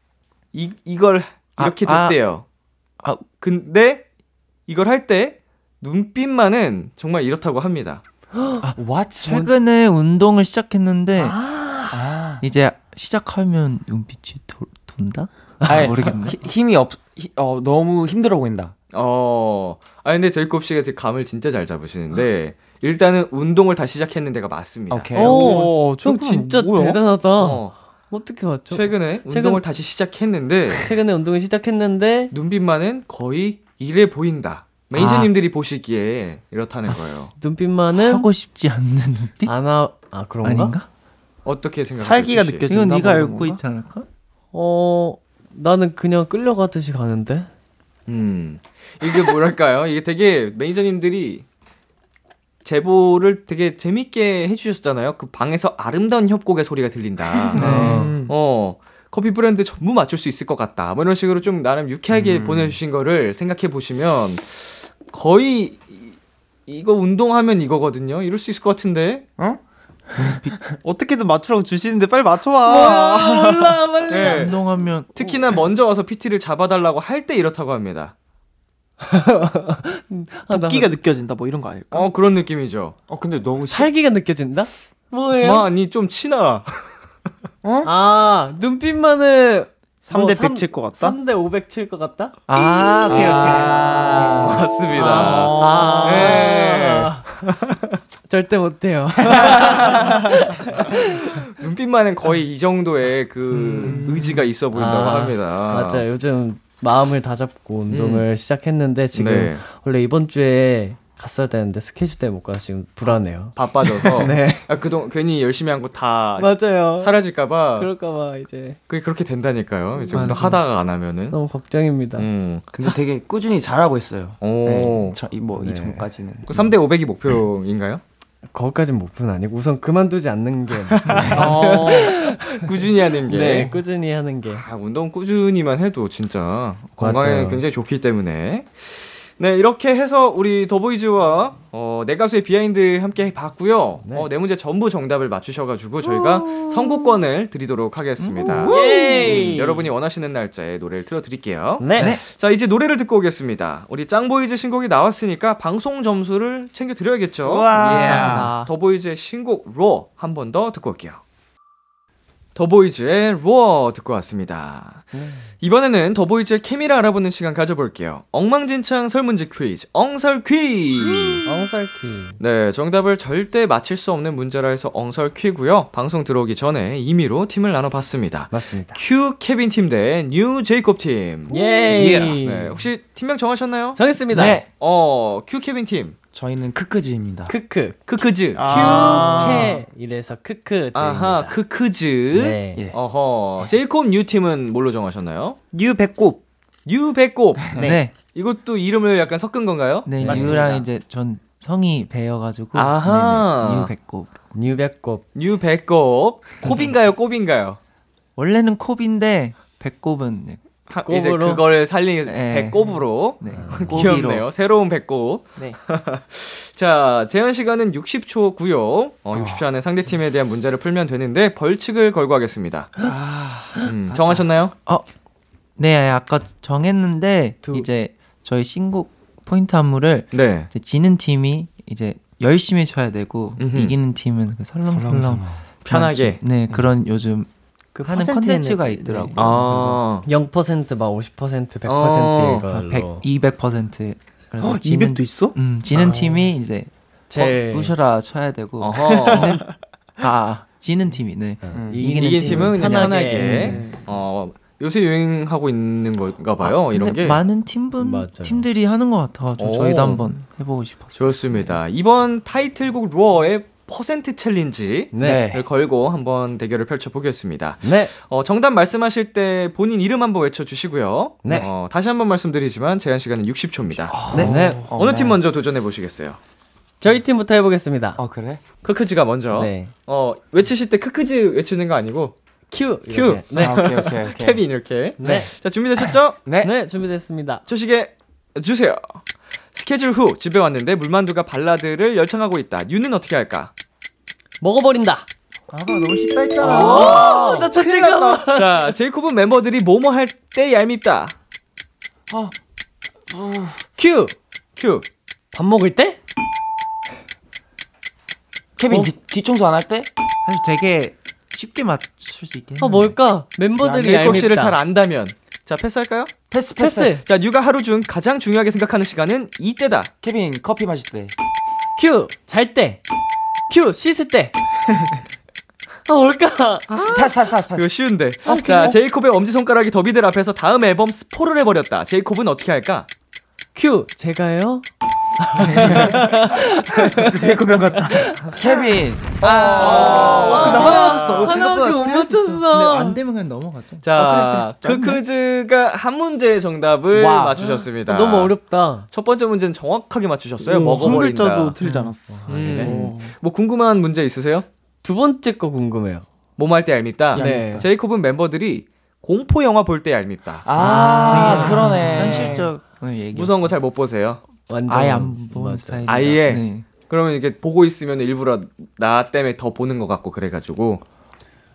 이 이걸 아, 이렇게 아. 됐대요. 아. 근데 이걸 할 때 눈빛만은 정말 이렇다고 합니다. What? 최근에 운동을 시작했는데 아. 이제 시작하면 눈빛이 도, 돈다? 아니, 모르겠네. 히- 힘이 없, 히, 어, 너무 힘들어 보인다. 어. 아 근데 제이콥 씨가 제 감을 진짜 잘 잡으시는데 일단은 운동을 다 시작했는 데가 맞습니다. 오케이. 오, 형 진짜 뭐야? 대단하다. 어, 어떻게 맞죠? 최근에 최근- 운동을 다시 시작했는데 최근에 운동을 시작했는데 눈빛만은 거의 이래 보인다. 매니저님들이 보시기에 이렇다는 거예요. 눈빛만은 하고 싶지 않는 눈빛? 안아 아 그런가? 아닌가? 어떻게 생각하세요? 살기가? 느껴진다. 이건 뭐 네가 이런 알고 건가? 있지 않을까? 어 나는 그냥 끌려가듯이 가는데. 음 이게 뭐랄까요? 이게 되게 매니저님들이 제보를 되게 재밌게 해주셨잖아요. 그 방에서 아름다운 협곡의 소리가 들린다. 음. 어 커피 브랜드 전부 맞출 수 있을 것 같다. 뭐 이런 식으로 좀 나름 유쾌하게 음. 보내주신 거를 생각해 보시면 거의 이- 이거 운동하면 이거거든요. 이럴 수 있을 것 같은데. 어? 어떻게든 맞추라고 주시는데 빨리 맞춰봐. 몰라 빨리. 네. 운동하면 특히나 먼저 와서 PT를 잡아달라고 할 때 이렇다고 합니다. 아, 나 도끼가 느껴진다 뭐 이런 거 아닐까? 어 그런 느낌이죠. 어, 근데 너무 살기가 느껴진다? 뭐예요? 아니 좀 치나. 아 눈빛만은 3대 삼- 100칠 것 같다? 3대 500칠 것 같다? 아 오케이 오케이. 맞습니다. 아, 네. 절대 못해요. 눈빛만은 거의 이 정도의 그 의지가 있어 보인다고 아, 합니다. 맞아요. 요즘 마음을 다 잡고 운동을 시작했는데 지금 네. 원래 이번 주에 갔어야 되는데 스케줄 때문에 못 가서 지금 불안해요. 바빠져서 네. 아, 그동 괜히 열심히 한 거 다 맞아요. 사라질까 봐 그럴까 봐 이제 그게 그렇게 된다니까요. 이제. 운동 하다가 안 하면은. 너무 걱정입니다. 음. 근데 되게 꾸준히 잘하고 있어요. 오. 네, 저, 이, 뭐, 네. 이전까지는. 그 3대 500이 목표인가요? 거기까지는 목표는 아니고 우선 그만두지 않는 게 어, 꾸준히 하는 게. 네, 꾸준히 하는 게 아, 운동 꾸준히만 해도 진짜 건강에 맞아요. 굉장히 좋기 때문에. 네, 이렇게 해서 우리 더보이즈와 어, 네 가수의 behind 함께 봤고요. 어, 네 문제 전부 정답을 맞추셔가지고 저희가 선곡권을 드리도록 하겠습니다. 음, 여러분이 원하시는 날짜에 노래를 틀어드릴게요. 네. 자, 이제 노래를 듣고 오겠습니다. 우리 짱보이즈 신곡이 나왔으니까 방송 점수를 챙겨드려야겠죠. 감사합니다. 더보이즈의 신곡 ROAR 한 번 더 듣고 올게요. 더보이즈의 ROAR 듣고 왔습니다. 이번에는 더보이즈의 케미를 알아보는 시간 가져볼게요. 엉망진창 설문지 퀴즈, 엉설 퀴즈. 엉설퀴. 네, 정답을 절대 맞힐 수 없는 문제라 해서 엉설 퀴고요. 방송 들어오기 전에 임의로 팀을 나눠봤습니다. 맞습니다. 큐 케빈 팀 대 뉴 제이콥 팀. 예이. 네, 혹시 팀명 정하셨나요? 정했습니다. 네. 어, 큐 케빈 팀. 저희는 크크즈입니다. 크크. 크크즈. 큐케 이래서 크크. 아하, 크크즈. 네. 예. 어허. 제이콥 뉴 팀은 뭘로 정하셨나요? 뉴 배꼽. 뉴 배꼽. 네. 네. 이것도 이름을 약간 섞은 건가요? 뉴랑 이제 전 성이 배여가지고 아하. 네네, 뉴 배꼽. 뉴 배꼽. 뉴 배꼽. 콥인가요? 꼽인가요? 원래는 콥인데 배꼽은 네. 하- 이제 꼽으로? 그걸 살린 네. 배꼽으로. 네. 귀엽네요. 새로운 배꼽. 네. 자, 제한 시간은 60초고요. 어, 60초 안에 상대 팀에 대한 문제를 풀면 되는데 벌칙을 걸고 하겠습니다. 음, 정하셨나요? 네, 아까 정했는데 이제 저희 신곡 포인트 안무를 네. 이제 지는 팀이 이제 열심히 쳐야 되고 음흠. 이기는 팀은 그 설렁설렁 편하게. 네 그런 요즘 그 하는 컨텐츠가 있더라고요. 아. 0%막 50% 100% 어. 그래서 이걸로. 100, 200% 그래서 어, 지는 200도 있어? 음, 지는 팀이 이제 제일 어, 부셔라 쳐야 되고 어허. 지는 아 지는 팀이 네. 음, 이긴, 이기는 팀은 편하게. 네. 어, 요새 유행하고 있는 건가 봐요. 이런 근데 게. 많은 팀분 맞아요. 팀들이 하는 것 같아가지고 오. 저희도 한번 해보고 싶었어요. 좋습니다. 이번 타이틀곡 루어의 퍼센트 챌린지를 네. 걸고 한번 대결을 펼쳐보겠습니다. 네. 어, 정답 말씀하실 때 본인 이름 한번 외쳐주시고요. 네. 어, 다시 한번 말씀드리지만 제한 시간은 60초입니다. 네. 네. 어느 팀 먼저 도전해 보시겠어요? 저희 팀부터 해보겠습니다. 어 그래? 크크즈가 먼저. 네. 어, 외치실 때 크크즈 외치는 거 아니고 큐. 큐. 이렇게. 네. 아, 오케이 오케이 오케이. 케빈 이렇게. 네. 자, 준비되셨죠? 네. 네, 준비됐습니다. 초시계 주세요. 스케줄 후 집에 왔는데 물만두가 발라드를 열창하고 있다. 뉴는 어떻게 할까? 먹어버린다. 아까 너무 쉽다 했잖아. 오, 나 첫째가. 자, 제이콥은 멤버들이 뭐뭐 할 때 얄밉다. 큐. 큐. 밥 먹을 때? 케빈 어? 뒤, 뒤청소 안 할 때? 사실 되게 쉽게 맞출 수 있게. 아, 뭘까? 멤버들이 제이콥 씨를 얄밉다. 잘 안다면. 자, 패스할까요? 패스 패스. 패스. 패스. 자, 뉴가 하루 중 가장 중요하게 생각하는 시간은 이때다. 케빈 커피 마실 때. 큐. 잘 때. 큐. 씻을 때. 아, 뭘까? 패스 패스 패스 패스. 이거 쉬운데. 자, 제이콥의 엄지손가락이 더비들 앞에서 다음 앨범 스포를 해버렸다. 제이콥은 어떻게 할까? 큐. 제가요? 제이콥이랑 같다. 케빈. 아, 나 하나 맞췄어. 하나밖에 못 근데 맞췄어. 안 되면 그냥 넘어가죠. 자, 크크즈가 한 문제 정답을 와우. 맞추셨습니다. 너무 어렵다. 첫 번째 문제는 정확하게 맞추셨어요. 한 먹어버린다. 글자도 틀리지 않았어. 음. 뭐 궁금한 문제 있으세요? 두 번째 거 궁금해요. 몸할 때 얄밉다. 네. 제이콥은 멤버들이 공포 영화 볼 때 얄밉다. 아, 그러네. 현실적인 얘기. 무서운 거 잘 못 보세요. 완전 아예 안 보는. 스타일. 아예? 네. 그러면 이게 보고 있으면 일부러 나 때문에 더 보는 것 같고 그래가지고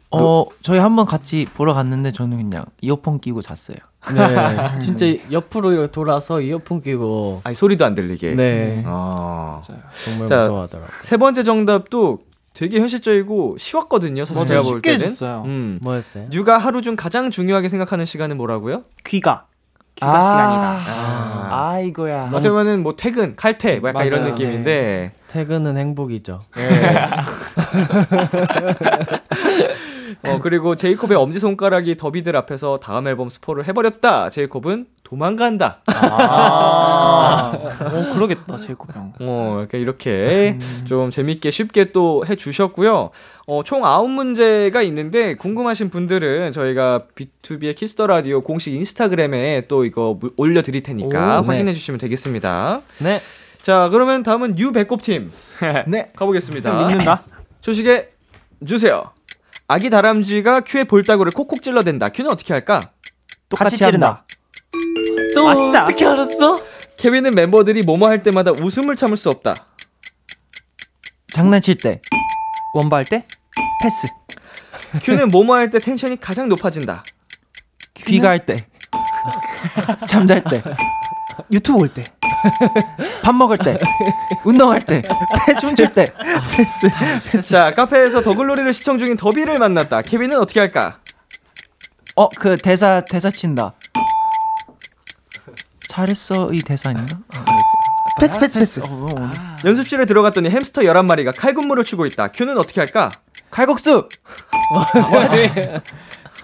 어 저희 한번 같이 보러 갔는데 저는 그냥 이어폰 끼고 잤어요. 네. 진짜 옆으로 이렇게 돌아서 이어폰 끼고 아니 소리도 안 들리게. 네. 어. 정말 자, 무서워하더라고. 세 번째 정답도 되게 현실적이고 쉬웠거든요. 사실 맞아요. 제가 볼 쉽게 때는. 해줬어요. 음. 뭐였어요? 뉴가 하루 중 가장 중요하게 생각하는 시간은 뭐라고요? 귀가. 귀가 아. 시간이다. 아. 아이고야. 어떻게 보면은 뭐 퇴근, 칼퇴, 뭐 약간 이런 맞아요. 느낌인데. 퇴근은 행복이죠. 예. 어 그리고 제이콥의 엄지 손가락이 더비들 앞에서 다음 앨범 스포를 해버렸다. 제이콥은 도망간다. 아. 어, 그러겠다, 제이콥 형. 어 이렇게 이렇게 좀 재밌게 쉽게 또 해주셨고요. 어 총 아홉 문제가 있는데 궁금하신 분들은 저희가 BTOB의 키스 더 라디오 공식 인스타그램에 또 이거 무- 올려 드릴 테니까 오, 네. 확인해 주시면 되겠습니다. 네. 자 그러면 다음은 뉴 배꼽 팀 네. 가보겠습니다. 믿는다. 초시계 주세요. 아기 다람쥐가 큐의 볼따구를 콕콕 찔러댄다. 큐는 어떻게 할까? 똑같이 찌른다. 또 아싸. 어떻게 알았어? 케빈은 멤버들이 뭐뭐 할 때마다 웃음을 참을 수 없다. 장난칠 때 원바 할 때? 패스. 큐는 뭐뭐 할 때 tension이 가장 높아진다. 귀가할 때 잠잘 때 유튜브 볼 때. 밥 먹을 때, 운동할 때, 춤출 때. 패스. 자, 카페에서 더글로리를 시청 중인 더비를 만났다. 케빈은 어떻게 할까? 어, 그 대사 대사 친다. 잘했어 이 대사 아닌가? 아, 패스 패스 패스. 어, 어, 어. 연습실에 들어갔더니 햄스터 11마리가 칼군무를 추고 있다. 큐는 어떻게 할까? 칼국수.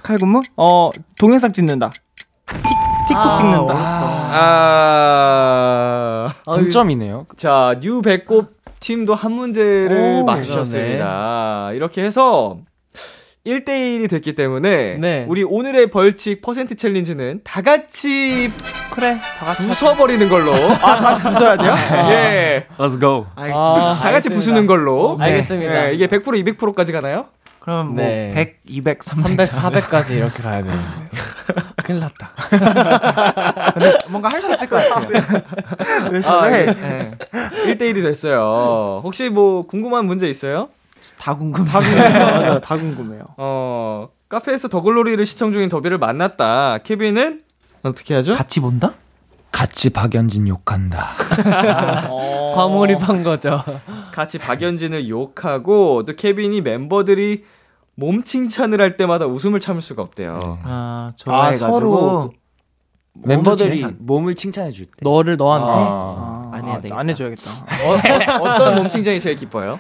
칼군무? 어 동영상 찍는다. 틱 틱톡 찍는다. 아. 동점이네요. 자, 뉴 배꼽 팀도 한 문제를 오, 맞추셨습니다. 이렇게 해서 1대1이 됐기 때문에 네. 우리 오늘의 벌칙 퍼센트 challenge는 다 같이 그래. 다 같이. 부숴버리는 걸로. 아 다시 부숴야 돼요? 예. Let's go. 아, 다 같이 부수는 걸로. 알겠습니다. 예, 이게 100% 200%까지 가나요? 그럼 뭐 네. 100, 200, 300, 300, 400까지 이렇게 가야 되는데. 큰일 났다. 근데 뭔가 할 수 있을 것 같아요. 아, 예. 네. 1대1이 됐어요. 혹시 뭐 궁금한 문제 있어요? 다 궁금해. 다 궁금해요. 다 궁금해요. 어, 카페에서 더글로리를 시청 중인 더비를 만났다. 케빈은 어떻게 하죠? 같이 본다? 같이 박연진 욕한다. 어, 과몰입한 거죠. 같이 박연진을 욕하고 또 케빈이 멤버들이 몸 칭찬을 할 때마다 웃음을 참을 수가 없대요. 아, 아 좋아해가지고 서로 멤버들이 칭찬. 몸을 칭찬해 줄 때. 너를 너한테 아. 아, 안 해야 아, 되겠다. 안 해줘야겠다. 어, 떤몸 칭찬이 제일 기뻐요?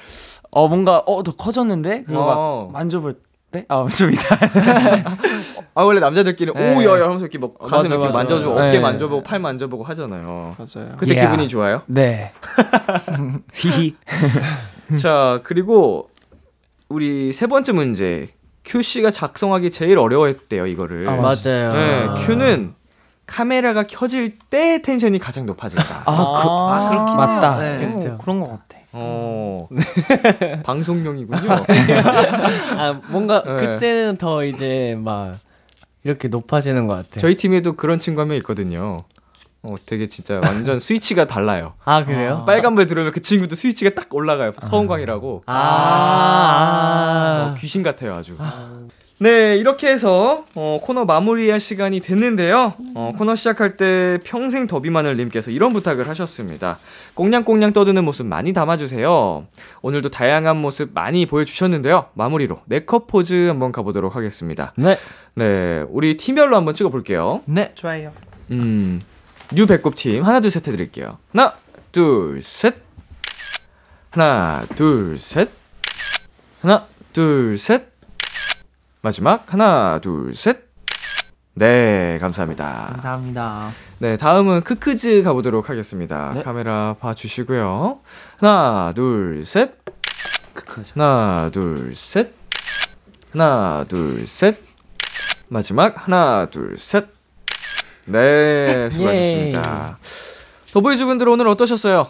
어 뭔가 어더 커졌는데 그리고 어. 막 만져볼 때? 아좀 이상. 아 원래 남자들끼리 네. 오야야 하면서 이렇게 막 가슴 맞아, 이렇게 맞아. 만져주고 네. 어깨 만져보고 팔 만져보고 하잖아요. 맞아요. 그때 Yeah. 기분이 좋아요? 네. 히히. 자 그리고 우리 세 번째 문제 큐 씨가 작성하기 제일 어려워했대요 이거를. 아, 맞아요. 네, 큐는 카메라가 켜질 때 텐션이 가장 높아진다. 아, 그, 아 그렇긴 맞다. 네. 어, 그렇죠. 그런 것 같아. 어 방송용이군요. 아, 뭔가 네. 그때는 더 이제 막 이렇게 높아지는 것 같아요. 저희 팀에도 그런 친구 한 명 있거든요. 어 되게 진짜 완전 스위치가 달라요. 아, 그래요? 빨간불 들어오면 그 친구도 스위치가 딱 올라가요. 서은광이라고. 아, 아. 어, 귀신 같아요, 아주. 네, 이렇게 해서 어, 코너 마무리할 시간이 됐는데요. 어, 코너 시작할 때 평생 더비마늘 님께서 이런 부탁을 하셨습니다. 꽁냥꽁냥 떠드는 모습 많이 담아주세요. 오늘도 다양한 모습 많이 보여주셨는데요. 마무리로 네컷 포즈 한번 가보도록 하겠습니다. 네. 네, 우리 팀별로 한번 찍어볼게요. 네. 좋아요. 음, 뉴 배꼽 팀 하나 둘 셋 해드릴게요. 하나, 둘, 셋. 하나, 둘, 셋. 하나, 둘, 셋. 마지막 하나, 둘, 셋. 네, 감사합니다. 감사합니다. 네, 다음은 크크즈 가보도록 하겠습니다. 카메라 봐주시고요. 하나, 둘, 셋. 하나, 둘, 셋. 하나, 둘, 셋. 마지막 하나, 둘, 셋. 네, 수고하셨습니다. 더보이즈 분들 오늘 어떠셨어요?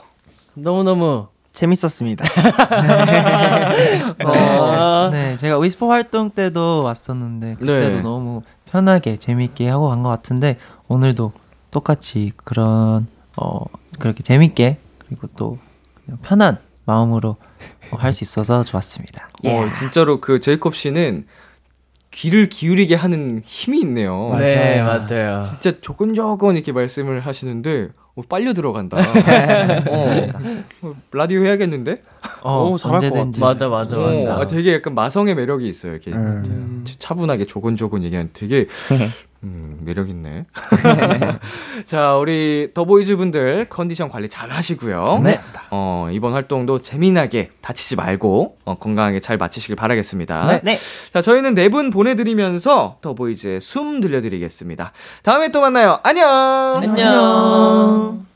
너무너무. 재밌었습니다. 어, 네, 제가 위스퍼 활동 때도 왔었는데 그때도 네. 너무 편하게 재밌게 하고 간 것 같은데 오늘도 똑같이 그런 어 그렇게 재밌게 그리고 또 그냥 편한 마음으로 어, 할수 있어서 좋았습니다. 어, 진짜로 그 제이콥 씨는 귀를 기울이게 하는 힘이 있네요. 네, 맞아요. 진짜 조곤조곤 이렇게 말씀을 하시는데 어, 빨려 들어간다. 어, 어, 라디오 해야겠는데? 어, 오, 잘할 것 언제든지 맞아, 맞아, 어, 맞아. 아, 되게 약간 마성의 매력이 있어요. 이렇게 음. 차분하게 조곤조곤 얘기하는 되게 음, 매력 있네. 자, 우리 더보이즈 분들 컨디션 관리 잘 하시고요. 네. 어, 이번 활동도 재미나게 다치지 말고 어, 건강하게 잘 마치시길 바라겠습니다. 네. 네. 자, 저희는 네 분 보내드리면서 더보이즈의 숨 들려드리겠습니다. 다음에 또 만나요. 안녕! 안녕.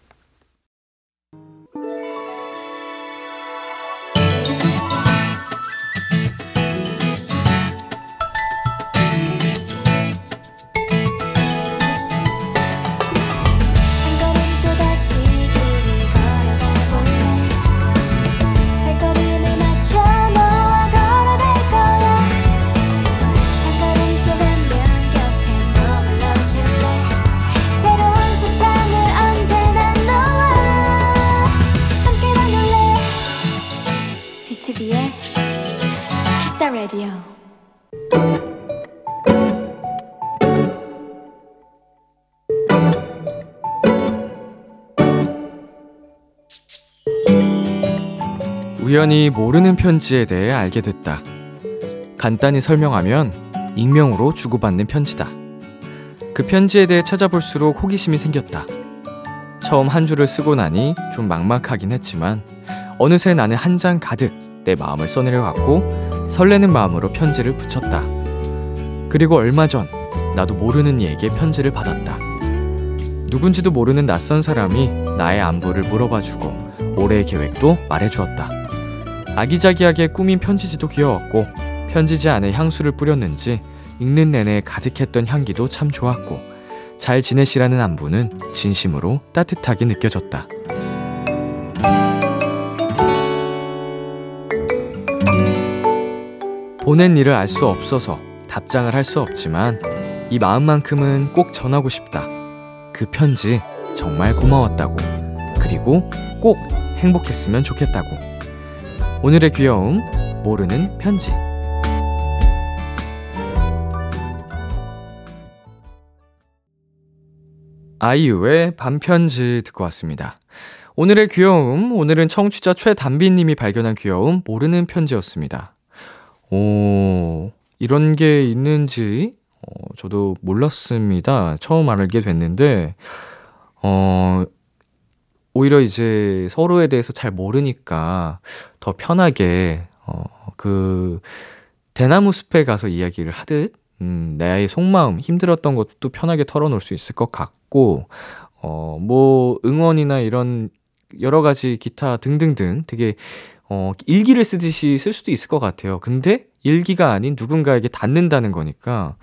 우연히 모르는 편지에 대해 알게 됐다. 간단히 설명하면 익명으로 주고받는 편지다. 그 편지에 대해 찾아볼수록 호기심이 생겼다. 처음 한 줄을 쓰고 나니 좀 막막하긴 했지만 어느새 나는 한 장 가득 내 마음을 써내려 갔고 설레는 마음으로 편지를 붙였다. 그리고 얼마 전 나도 모르는 이에게 편지를 받았다. 누군지도 모르는 낯선 사람이 나의 안부를 물어봐주고 올해의 계획도 말해주었다. 아기자기하게 꾸민 편지지도 귀여웠고 편지지 안에 향수를 뿌렸는지 읽는 내내 가득했던 향기도 참 좋았고 잘 지내시라는 안부는 진심으로 따뜻하게 느껴졌다. 보낸 일을 알 수 없어서 답장을 할 수 없지만 이 마음만큼은 꼭 전하고 싶다. 그 편지 정말 고마웠다고. 그리고 꼭 행복했으면 좋겠다고. 오늘의 귀여움, 모르는 편지. 아이유의 반편지 듣고 왔습니다. 오늘의 귀여움, 오늘은 청취자 최단비님이 발견한 귀여움, 모르는 편지였습니다. 오, 이런 게 있는지, 어, 저도 몰랐습니다. 처음 알게 됐는데, 어, 오히려 이제 서로에 대해서 잘 모르니까 더 편하게, 어, 그, 대나무 숲에 가서 이야기를 하듯, 음, 나의 속마음, 힘들었던 것도 편하게 털어놓을 수 있을 것 같고, 어, 뭐, 응원이나 이런 여러 가지 기타 등등등 되게, 어, 일기를 쓰듯이 쓸 수도 있을 것 같아요. 근데 일기가 아닌 누군가에게 닿는다는 거니까,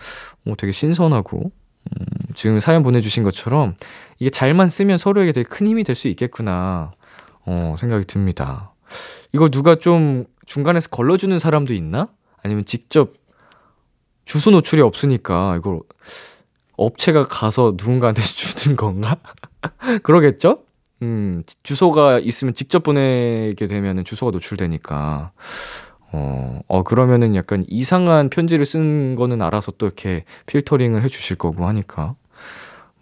어, 되게 신선하고, 음, 지금 사연 보내주신 것처럼 이게 잘만 쓰면 서로에게 되게 큰 힘이 될 수 있겠구나, 어, 생각이 듭니다. 이거 누가 좀 중간에서 걸러주는 사람도 있나? 아니면 직접 주소 노출이 없으니까 이걸 업체가 가서 누군가한테 주는 건가? 그러겠죠? 음, 주소가 있으면 직접 보내게 되면은 주소가 노출되니까. 어, 어, 그러면은 약간 이상한 편지를 쓴 거는 알아서 또 이렇게 필터링을 해 주실 거고 하니까.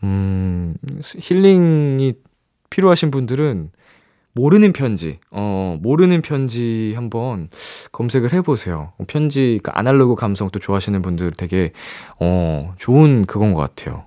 음, 힐링이 필요하신 분들은 모르는 편지, 어, 모르는 편지 한번 검색을 해보세요. 편지, 그 아날로그 감성 또 좋아하시는 분들 되게, 어, 좋은 그건 것 같아요.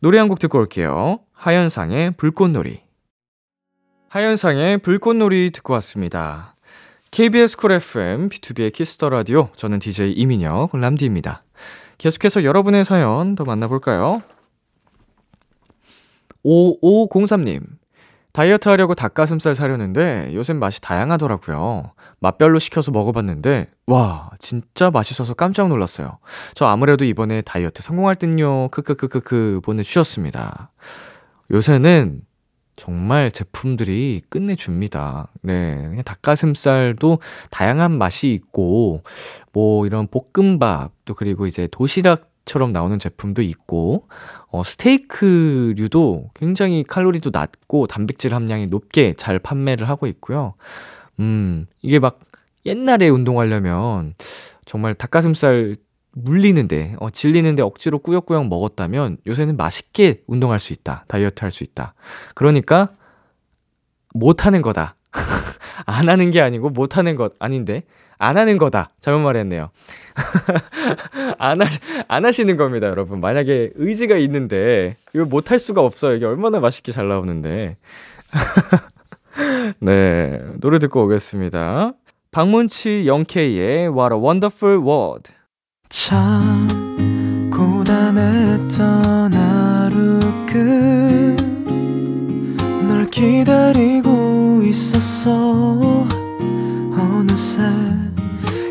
노래 한 곡 듣고 올게요. 하현상의 불꽃놀이. 하현상의 불꽃놀이 듣고 왔습니다. KBS 쿨 FM, BTOB의 키스 더 라디오. 저는 DJ 이민혁, 람디입니다. 계속해서 여러분의 사연 더 만나볼까요? 5503님. 다이어트 하려고 닭가슴살 사려는데 요즘 맛이 다양하더라고요. 맛별로 시켜서 먹어봤는데 와 진짜 맛있어서 깜짝 놀랐어요. 저 아무래도 이번에 다이어트 성공할 듯요. 크크크크크 보내주셨습니다. 요새는 정말 제품들이 끝내줍니다. 네. 그냥 닭가슴살도 다양한 맛이 있고, 뭐 이런 볶음밥, 또 그리고 이제 도시락 처럼 나오는 제품도 있고, 어, 스테이크류도 굉장히 칼로리도 낮고 단백질 함량이 높게 잘 판매를 하고 있고요. 음, 이게 막 옛날에 운동하려면 정말 닭가슴살 물리는데, 어, 질리는데 억지로 꾸역꾸역 먹었다면 요새는 맛있게 운동할 수 있다. 다이어트 할 수 있다. 그러니까, 못하는 거다. 안 하는 게 아니고 못하는 것 아닌데, 안 하는 거다. 잘못 말했네요. 안, 하, 안 하시는 겁니다, 여러분. 만약에 의지가 있는데, 이걸 못할 수가 없어요. 이게 얼마나 맛있게 잘 나오는데. 네, 노래 듣고 오겠습니다. 박문치 영케이의 What a Wonderful World. 참 고단했던 하루 끝 널 기다리고 있었어 어느새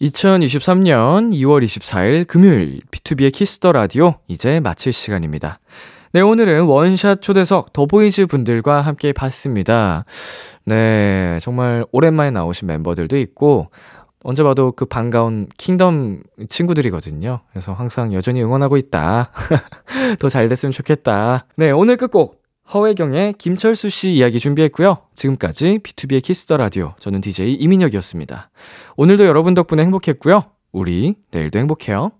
2023년 2월 24일 금요일 BTOB의 키스 더 라디오 이제 마칠 시간입니다. 네, 오늘은 원샷 초대석 더보이즈 분들과 함께 봤습니다. 네, 정말 오랜만에 나오신 멤버들도 있고 언제 봐도 그 반가운 킹덤 친구들이거든요. 그래서 항상 여전히 응원하고 있다. 더 잘 됐으면 좋겠다. 네, 오늘 끝곡 허회경의 김철수 씨 이야기 준비했고요. 지금까지 BTOB의 키스 더 라디오. 저는 DJ 이민혁이었습니다. 오늘도 여러분 덕분에 행복했고요. 우리 내일도 행복해요.